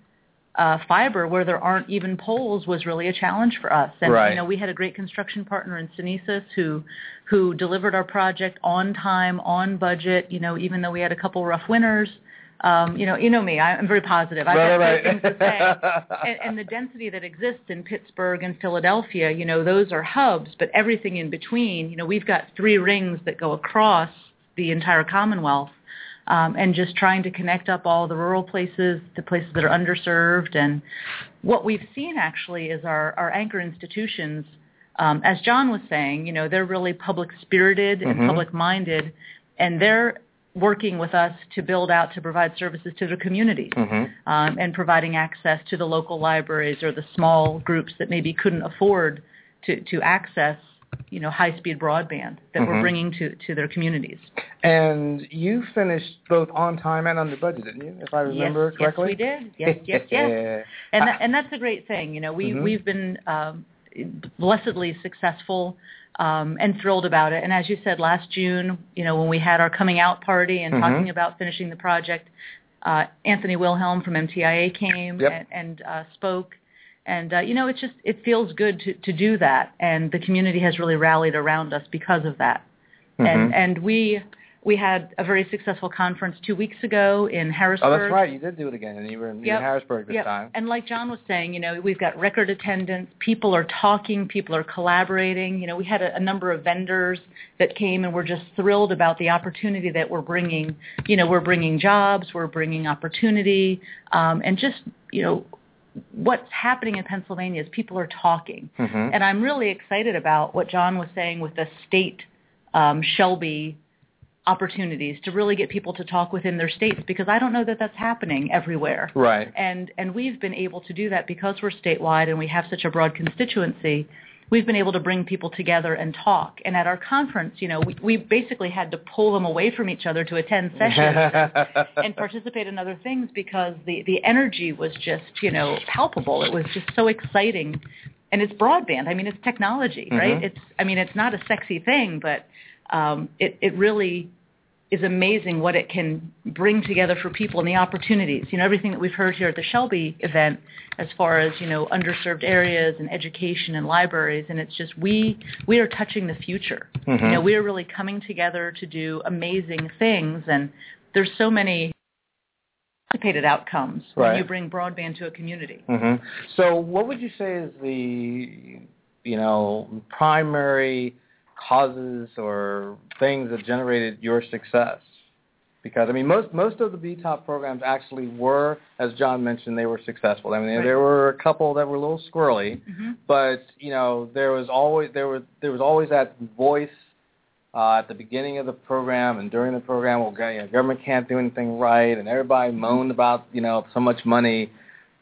uh, fiber where there aren't even poles was really a challenge for us. And Right. you know, we had a great construction partner in Synesis who who delivered our project on time, on budget. You know, even though we had a couple rough winters. Um, you know, you know me. I'm very positive. I've got Right, good things to say. right. and, and the density that exists in Pittsburgh and Philadelphia, you know, those are hubs, but everything in between, you know, we've got three rings that go across the entire Commonwealth. Um, and just trying to connect up all the rural places, the places that are underserved, and what we've seen actually is our, our anchor institutions, um, as John was saying, you know, they're really public spirited and Mhm. public minded, and they're working with us to build out to provide services to their communities hmm um, and providing access to the local libraries or the small groups that maybe couldn't afford to, to access, you know, high-speed broadband that Mhm. we're bringing to, to their communities. And you finished both on time and under budget, didn't you? If I remember yes, correctly. Yes, we did. Yes, [laughs] yes, yes. And that, and that's a great thing. You know, we Mhm. we've been um, blessedly successful um, and thrilled about it. And as you said last June, you know, when we had our coming out party and Mhm. talking about finishing the project, uh, Anthony Wilhelm from NTIA came Yep. and, and uh, spoke. And uh, you know, it's just it feels good to to do that, and the community has really rallied around us because of that. Mhm. And and we we had a very successful conference two weeks ago in Harrisburg. Oh, that's right. You did do it again, and you were in, Yep. in Harrisburg this Yep. time. And like John was saying, you know, we've got record attendance. People are talking. People are collaborating. You know, we had a, a number of vendors that came, and we're just thrilled about the opportunity that we're bringing. You know, we're bringing jobs. We're bringing opportunity, um, and just you know, what's happening in Pennsylvania is people are talking. hmm And I'm really excited about what John was saying with the state um, Shelby opportunities to really get people to talk within their states because I don't know that that's happening everywhere. Right. And and we've been able to do that because we're statewide and we have such a broad constituency. We've been able to bring people together and talk. And at our conference, you know, we, we basically had to pull them away from each other to attend [laughs] sessions and participate in other things because the the energy was just you know palpable. It was just so exciting, and it's broadband. I mean, it's technology, right? Mhm. It's I mean, it's not a sexy thing, but um, it it really is amazing what it can bring together for people and the opportunities. You know, everything that we've heard here at the Shelby event, as far as you know, underserved areas and education and libraries, and it's just we we are touching the future. Mhm. You know, we are really coming together to do amazing things, and there's so many anticipated outcomes when you bring broadband to a community. hmm So, what would you say is the you know primary causes or things that generated your success? Because I mean, most most of the BTOP programs actually were, as John mentioned, they were successful. I mean, Right. there were a couple that were a little squirrely, hmm but you know, there was always there was there was always that voice uh, at the beginning of the program and during the program. Well, you know, government can't do anything right, and everybody moaned about you know so much money,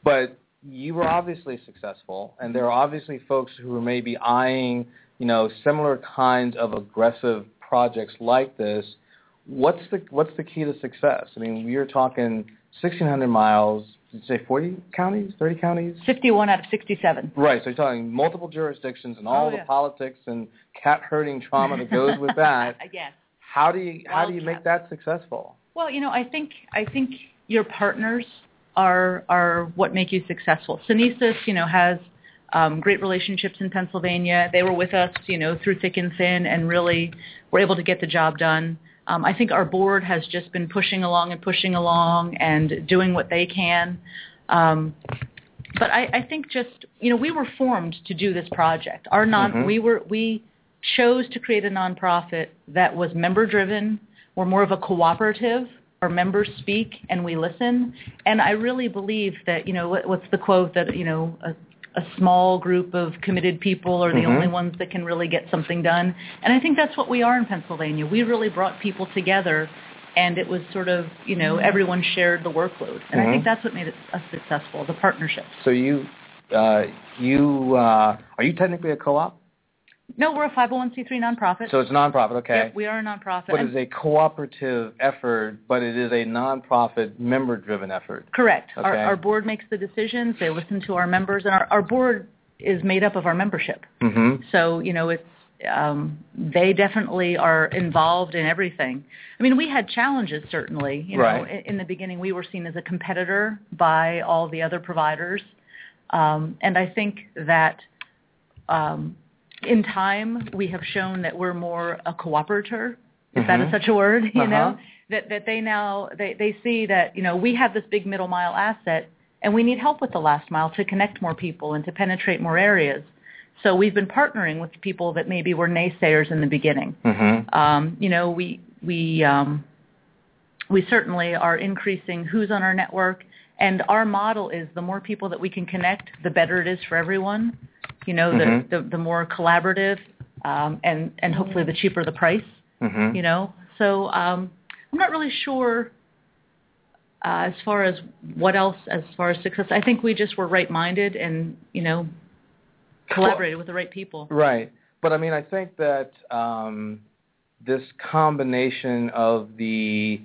but you were obviously successful, and there are obviously folks who were maybe eyeing you know similar kinds of aggressive projects like this. What's the what's the key to success? I mean, we are talking 1,600 miles. Did you say 40 counties, 30 counties? 51 out of 67. Right. So you're talking multiple jurisdictions and all Oh, the yeah. politics and cat herding trauma that goes with that. [laughs] yes. How do you how do you make that successful? Well, you know, I think I think your partners are are what make you successful. Synesis, you know, has um, great relationships in Pennsylvania. They were with us, you know, through thick and thin, and really were able to get the job done. Um, I think our board has just been pushing along and pushing along and doing what they can. Um, but I, I think just you know we were formed to do this project. Our non Mhm. we were we chose to create a nonprofit that was member driven. We're more of a cooperative. Our members speak and we listen. And I really believe that you know what, what's the quote that you know a, a small group of committed people are the Mhm. only ones that can really get something done. And I think that's what we are in Pennsylvania. We really brought people together. And it was sort of, you know, everyone shared the workload, and I Mhm. think that's what made us successful. The partnership. So you uh, you uh, are you technically a co-op? No, we're a 501c3 nonprofit. So it's a nonprofit, okay. Yep, we are a nonprofit. But it's a cooperative effort, but it is a nonprofit member-driven effort. correct. Our, Okay. our board makes the decisions. They listen to our members, and our, our board is made up of our membership. Mm-hmm. So you know, it's um, they definitely are involved in everything. I mean, we had challenges certainly. You know, Right. in, in the beginning, we were seen as a competitor by all the other providers, um, and I think that um, in time we have shown that we're more a cooperator, if that is Mhm. such a word. You Uh-huh. know, that that they now they they see that you know we have this big middle mile asset, and we need help with the last mile to connect more people and to penetrate more areas. So we've been partnering with people that maybe were naysayers in the beginning. Mhm. Um, you know, we we um, we certainly are increasing who's on our network, and our model is the more people that we can connect, the better it is for everyone. You know, the, the the more collaborative, um, and and hopefully the cheaper the price. Mhm. You know, so um, I'm not really sure. Uh, as far as what else, as far as success, I think we just were right-minded and you know collaborated with the right people. Right. But I mean, I think that um, this combination of the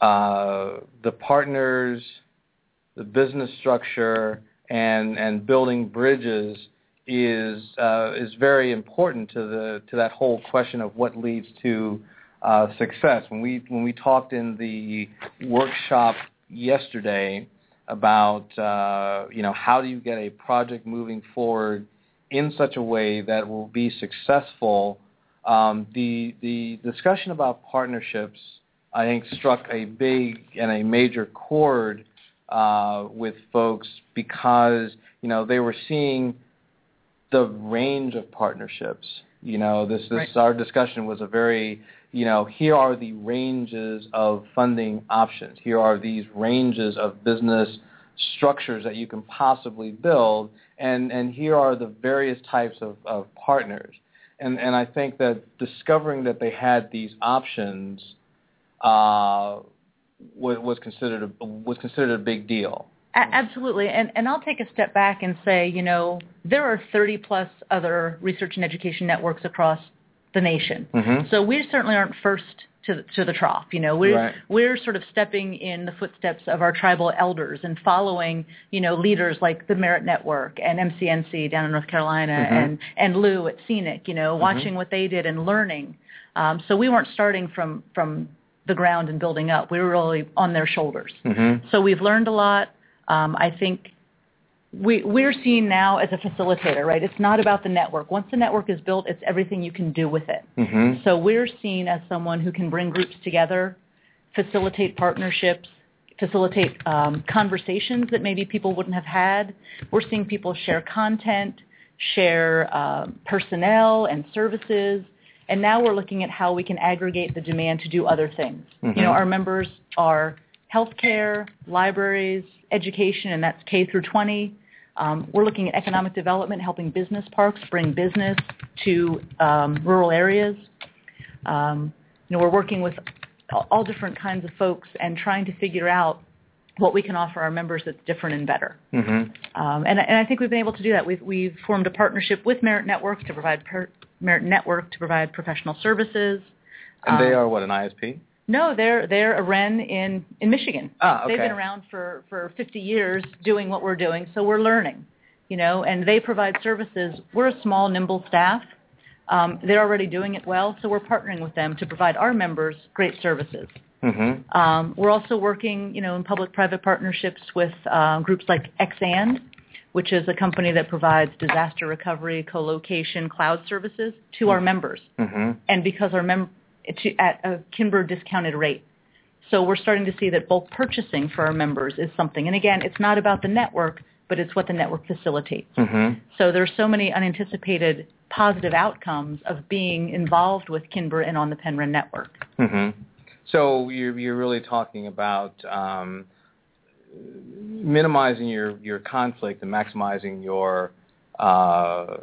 uh, the partners, the business structure, and and building bridges is uh, is very important to the to that whole question of what leads to uh, success. When we when we talked in the workshop yesterday about uh, you know how do you get a project moving forward in such a way that will be successful. Um, the the discussion about partnerships, I think, struck a big and a major chord uh, with folks because you know they were seeing the range of partnerships. You know, this this Right. our discussion was a very you know here are the ranges of funding options. Here are these ranges of business structures that you can possibly build, and and here are the various types of, of partners. And and I think that discovering that they had these options uh, was, was considered a, was considered a big deal. Absolutely, and and I'll take a step back and say, you know, there are 30 plus other research and education networks across the nation. Mhm. So we certainly aren't first to the, to the trough. You know, we're Right. we're sort of stepping in the footsteps of our tribal elders and following, you know, leaders like the Merit Network and MCNC down in North Carolina Mhm. and and Lou at CENIC. You know, watching what they did and learning. Um, so we weren't starting from from the ground and building up. We were really on their shoulders. Mm-hmm. So we've learned a lot. Um, I think we, we're seen now as a facilitator, right? It's not about the network. Once the network is built, it's everything you can do with it. Mm-hmm. So we're seen as someone who can bring groups together, facilitate partnerships, facilitate um, conversations that maybe people wouldn't have had. We're seeing people share content, share um, personnel and services, and now we're looking at how we can aggregate the demand to do other things. Mhm. You know, our members are healthcare, libraries, education, and that's K through 20. Um, we're looking at economic development, helping business parks bring business to um, rural areas. Um, you know, we're working with all- different kinds of folks and trying to figure out what we can offer our members that's different and better. Mm-hmm. Um, and, and I think we've been able to do that. We've, we've formed a partnership with Merit Network to provide per, Merit Network to provide professional services. And they Um, are what an ISP? No, they're they're a REN in in Michigan. Ah, okay. They've been around for for 50 years doing what we're doing, so we're learning, you know. And they provide services. We're a small, nimble staff. Um, they're already doing it well, so we're partnering with them to provide our members great services. Mm-hmm. Um, we're also working, you know, in public-private partnerships with um, groups like Xand, which is a company that provides disaster recovery, co-location, cloud services to our members Mm-hmm. and because our mem- to, at a KINBER discounted rate. So we're starting to see that bulk purchasing for our members is something. And again, it's not about the network, but it's what the network facilitates. Mm-hmm. So there's so many unanticipated positive outcomes of being involved with KINBER and on the PennREN network. Mm-hmm. So you're you're really talking about um, minimizing your your conflict and maximizing your uh,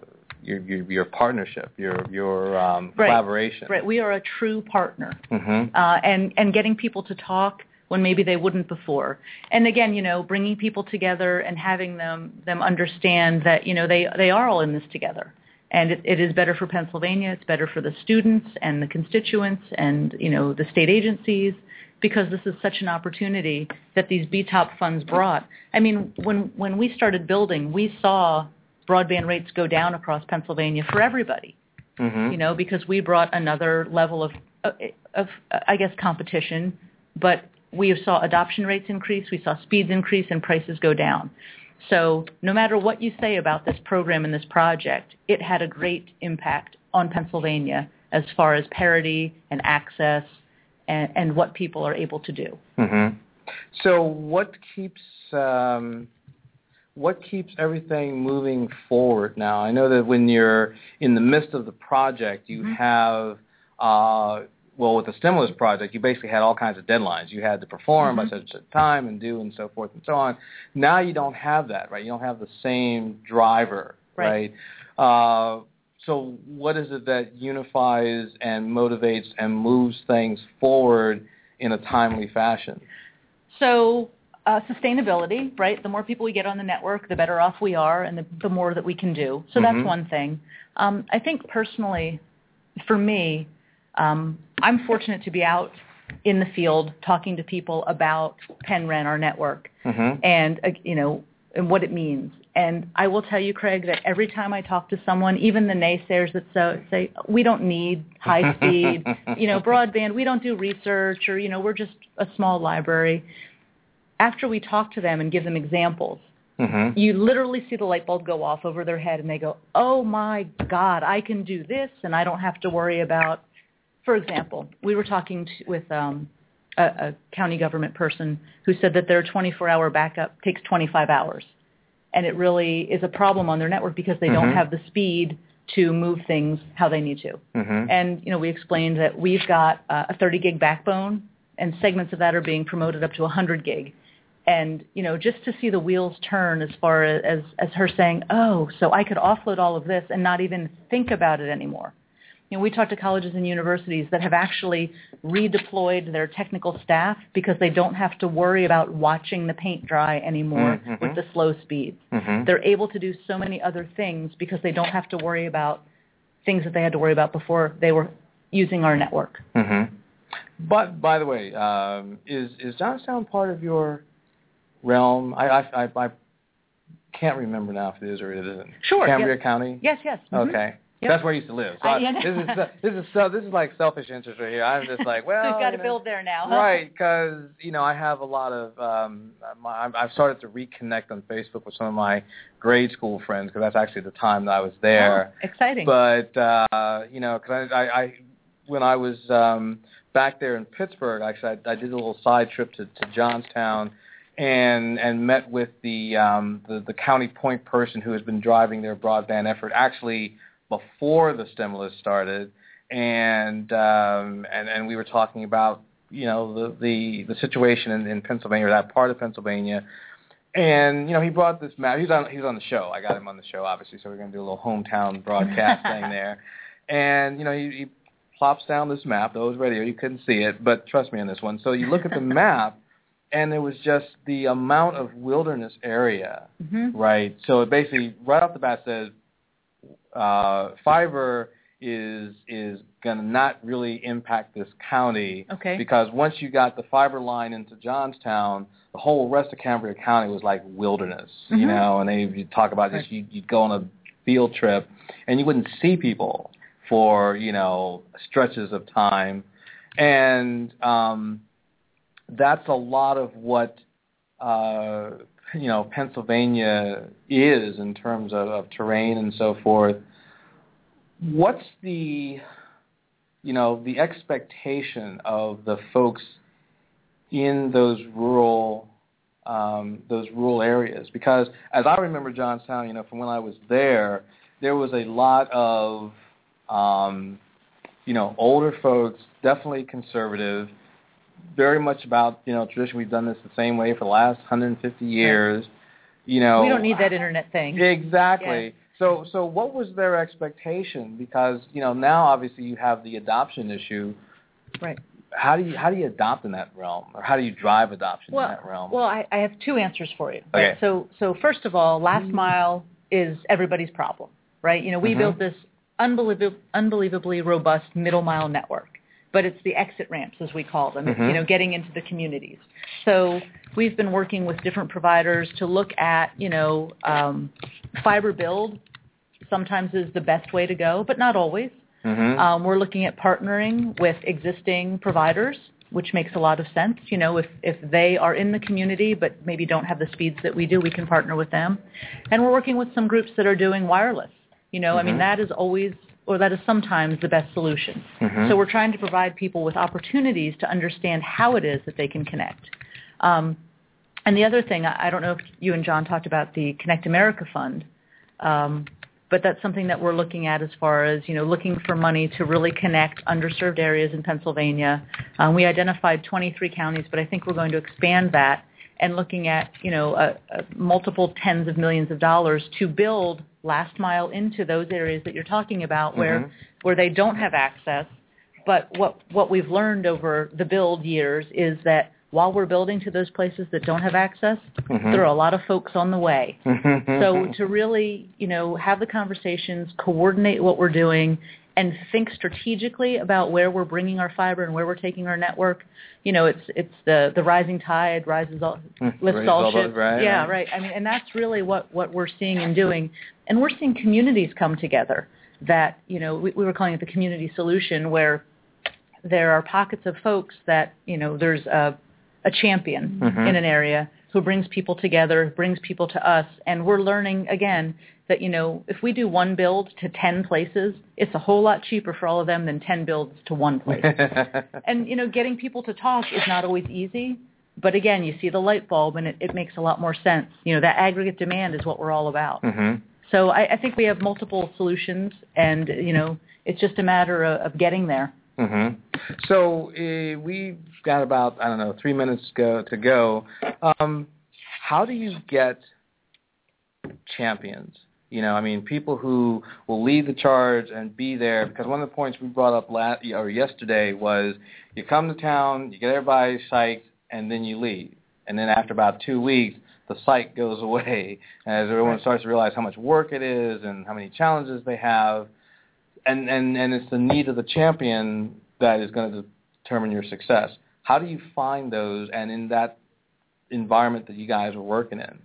your, your your partnership, your your um, Right. collaboration. Right. We are a true partner. Mm-hmm. uh, and and getting people to talk when maybe they wouldn't before. And again, you know, bringing people together and having them them understand that you know they they are all in this together. And it, it is better for Pennsylvania. It's better for the students and the constituents and you know the state agencies because this is such an opportunity that these BTOP funds brought. I mean, when when we started building, we saw broadband rates go down across Pennsylvania for everybody Mhm. you know, because we brought another level of, of, of I guess, competition, but we saw adoption rates increase, we saw speeds increase, and prices go down. So no matter what you say about this program and this project, it had a great impact on Pennsylvania as far as parity and access and, and what people are able to do. Mhm. So what keeps um, what keeps everything moving forward now? I know that when you're in the midst of the project, you Mhm. have uh, well, with the stimulus project, you basically had all kinds of deadlines. You had to perform by Mhm. such such time and do and so forth and so on. Now you don't have that, right? You don't have the same driver, Right. right? Uh, so what is it that unifies and motivates and moves things forward in a timely fashion? So uh, sustainability, right? The more people we get on the network, the better off we are, and the, the more that we can do. So Mhm. that's one thing. Um, I think personally, for me, um, I'm fortunate to be out in the field talking to people about PennREN, our network, Mhm. and uh, you know, and what it means. And I will tell you, Craig, that every time I talk to someone, even the naysayers that so, say we don't need high speed, [laughs] you know, broadband, we don't do research, or you know, we're just a small library. After we talk to them and give them examples, Mhm. you literally see the light bulb go off over their head, and they go, "Oh my God, I can do this, and I don't have to worry about." For example, we were talking to, with um, a, a county government person who said that their 24-hour backup takes 25 hours, and it really is a problem on their network because they don't Mhm. have the speed to move things how they need to. Mhm. And you know, we explained that we've got uh, a 30 gig backbone, and segments of that are being promoted up to 100 gig. And you know, just to see the wheels turn as far as as her saying, "Oh, so I could offload all of this and not even think about it anymore." You know, we talk to colleges and universities that have actually redeployed their technical staff because they don't have to worry about watching the paint dry anymore Mhm. with the slow speeds. Mhm. They're able to do so many other things because they don't have to worry about things that they had to worry about before they were using our network. hmm But by the way, um, is is Johnstown part of your realm? I I I, I can't remember now if it is or it isn't. Sure, Cambria yes. County. Yes, yes. mhm. Okay. Yep. That's where I used to live. So I- [laughs] yeah. this is this is so this is like selfish interest right here. I'm just like, [laughs] well, so you've got you to know, build there now, huh? Right, because you know I have a lot of um, my, I've- I've started to reconnect on Facebook with some of my grade school friends because that's actually the time that I was there. Oh, exciting. But uh, you know, because I, I, I when I was um, back there in Pittsburgh, actually, I, I did a little side trip to, to Johnstown and and met with the, um, the the county point person who has been driving their broadband effort actually before the stimulus started, and um, and and we were talking about you know the the, the situation in, in Pennsylvania or that part of Pennsylvania. And you know he brought this map. He's on he's on the show. I got him on the show, obviously. So we're going to do a little hometown broadcast [laughs] thing there. And you know he, he plops down this map. Though it was radio, you couldn't see it, but trust me on this one. So you look at the [laughs] map, and it was just the amount of wilderness area, hmm right? So it basically right off the bat says uh, fiber is is going to not really impact this county Okay. because once you got the fiber line into Johnstown, the whole rest of Cambria County was like wilderness, you Mhm. know. And they you talk about just Right. you, you'd go on a field trip and you wouldn't see people for you know stretches of time, and um, that's a lot of what uh, you know Pennsylvania is in terms of, of terrain and so forth. What's the you know the expectation of the folks in those rural um, those rural areas? Because as I remember Johnstown, you know, from when I was there, there was a lot of um, you know older folks, definitely conservative, very much about you know tradition. We've done this the same way for the last 150 years. You know, we don't need that internet thing. Exactly. Yeah. So so what was their expectation? Because you know now obviously you have the adoption issue. Right. How do you how do you adopt in that realm, or how do you drive adoption Well, in that realm? well, I, I have two answers for you. Okay. Right? So, so first of all, last mile is everybody's problem, right? You know, we Mhm. built this unbelievably, unbelievably robust middle mile network, but it's the exit ramps, as we call them. Mhm. you know, getting into the communities. So we've been working with different providers to look at, you know, um, fiber build. Sometimes is the best way to go, but not always. Mm-hmm. Um, we're looking at partnering with existing providers, which makes a lot of sense. You know, if if they are in the community but maybe don't have the speeds that we do, we can partner with them. And we're working with some groups that are doing wireless. You know, mm-hmm. I mean, mm-hmm. that is always or that is sometimes the best solution. Mm-hmm. So we're trying to provide people with opportunities to understand how it is that they can connect. Um, and the other thing, I don't know if you and John talked about the Connect America Fund, um, but that's something that we're looking at as far as you know looking for money to really connect underserved areas in Pennsylvania. Um, we identified 23 counties, but I think we're going to expand that and looking at you know a, a multiple tens of millions of dollars to build last mile into those areas that you're talking about where mm-hmm. where they don't have access. But what what we've learned over the build years is that while we're building to those places that don't have access, mm-hmm. there are a lot of folks on the way. so to really, you know, have the conversations, coordinate what we're doing, and think strategically about where we're bringing our fiber and where we're taking our network. You know, it's it's the the rising tide rises all mm-hmm. lifts all, all ships. Right, yeah, right. right. I mean, and that's really what what we're seeing and doing, and we're seeing communities come together. That you know, we, we were calling it the community solution, where there are pockets of folks that you know there's a a champion mm-hmm. in an area who brings people together, brings people to us, and we're learning again that you know if we do one build to 10 places, it's a whole lot cheaper for all of them than 10 builds to one place. [laughs] and you know getting people to talk is not always easy, but again, you see the light bulb and it, it makes a lot more sense. You know that aggregate demand is what we're all about. Mm-hmm. So I, I think we have multiple solutions, and you know it's just a matter of, of getting there. Mm-hmm. So uh, we've got about I don't know three minutes go, to go. Um, how do you get champions? You know, I mean, people who will lead the charge and be there. Because one of the points we brought up last or yesterday was, you come to town, you get everybody psyched, and then you leave. And then after about two weeks, the psych goes [laughs] away as everyone starts to realize how much work it is and how many challenges they have and and and it's the need of the champion that is going to determine your success. How do you find those, and in that environment that you guys are working in?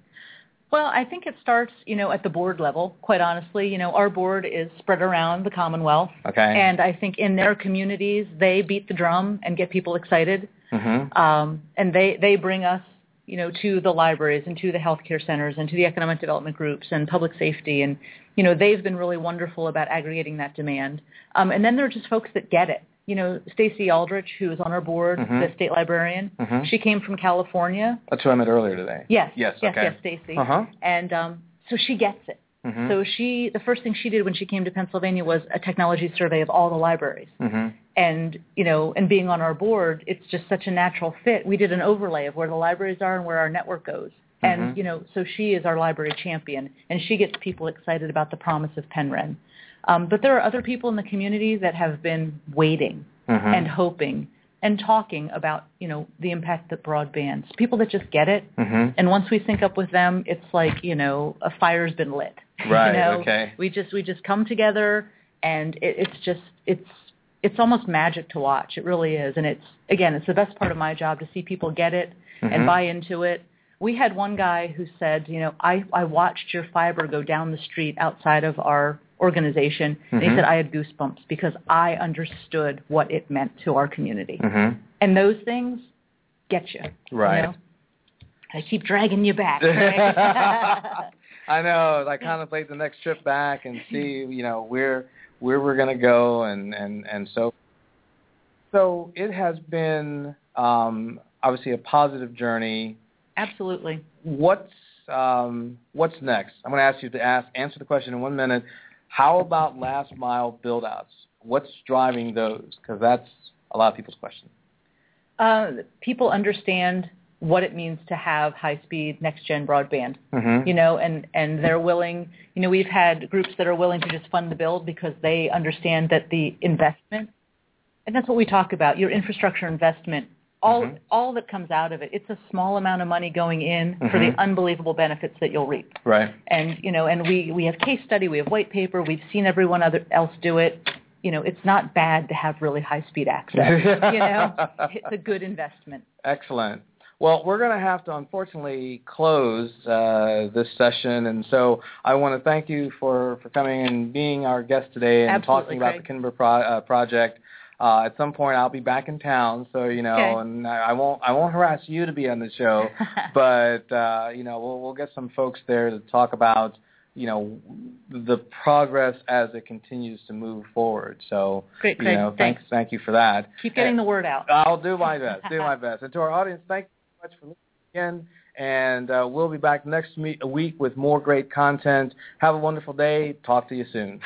Well, I think it starts, you know, at the board level. Quite honestly, you know, our board is spread around the Commonwealth, okay. and I think in their communities they beat the drum and get people excited, mm-hmm. um, and they they bring us you know, to the libraries and to the healthcare centers and to the economic development groups and public safety. And, you know, they've been really wonderful about aggregating that demand. Um, and then there are just folks that get it. You know, Stacey Aldrich, who is on our board, mm-hmm. the state librarian, mm-hmm. she came from California. That's who I met earlier today. Yes. Yes. Yes. Okay. Yes. Stacey. Uh-huh. And um, so she gets it. Mm-hmm. So she, the first thing she did when she came to Pennsylvania was a technology survey of all the libraries. Mm-hmm. And, you know, and being on our board, it's just such a natural fit. We did an overlay of where the libraries are and where our network goes. And, mm-hmm. you know, so she is our library champion, and she gets people excited about the promise of PennREN. Um, but there are other people in the community that have been waiting mm-hmm. and hoping and talking about you know the impact that broadband people that just get it mm-hmm. and once we sync up with them it's like you know a fire's been lit [laughs] right you know? okay we just we just come together and it, it's just it's it's almost magic to watch it really is and it's again it's the best part of my job to see people get it mm-hmm. and buy into it we had one guy who said you know i i watched your fiber go down the street outside of our organization. Mm-hmm. And he said, I had goosebumps because I understood what it meant to our community. Mm-hmm. And those things get you. Right. You know? I keep dragging you back. [laughs] Right? I know. I contemplate the next trip back and see, [laughs] you know, where where we're going to go and and and so. So it has been um, obviously a positive journey. Absolutely. What's um, what's next? I'm going to ask you to ask answer the question in one minute. How about last mile build outs? What's driving those? Because that's a lot of people's question. Uh, people understand what it means to have high speed next gen broadband mm-hmm. you know and and they're willing you know we've had groups that are willing to just fund the build because they understand that the investment and that's what we talk about your infrastructure investment all mm-hmm. all that comes out of it it's a small amount of money going in mm-hmm. for the mm-hmm. unbelievable benefits that you'll reap right and you know and we we have case study we have white paper we've seen everyone other else do it you know it's not bad to have really high speed access [laughs] you know it's a good investment excellent Well, we're going to have to unfortunately close uh, this session, and so I want to thank you for, for coming and being our guest today and Absolutely, talking about Craig. the KINBER pro- uh, project. Uh, at some point, I'll be back in town, so you know, Okay. and I, I won't I won't harass you to be on the show, [laughs] but uh, you know, we'll we'll get some folks there to talk about you know the progress as it continues to move forward. So Great, you know, Thanks. thanks thank you for that. Keep getting the word out. I'll do my best. Do my [laughs] best. And to our audience, thank you so much for listening again. And uh, we'll be back next me- week with more great content. Have a wonderful day. Talk to you soon.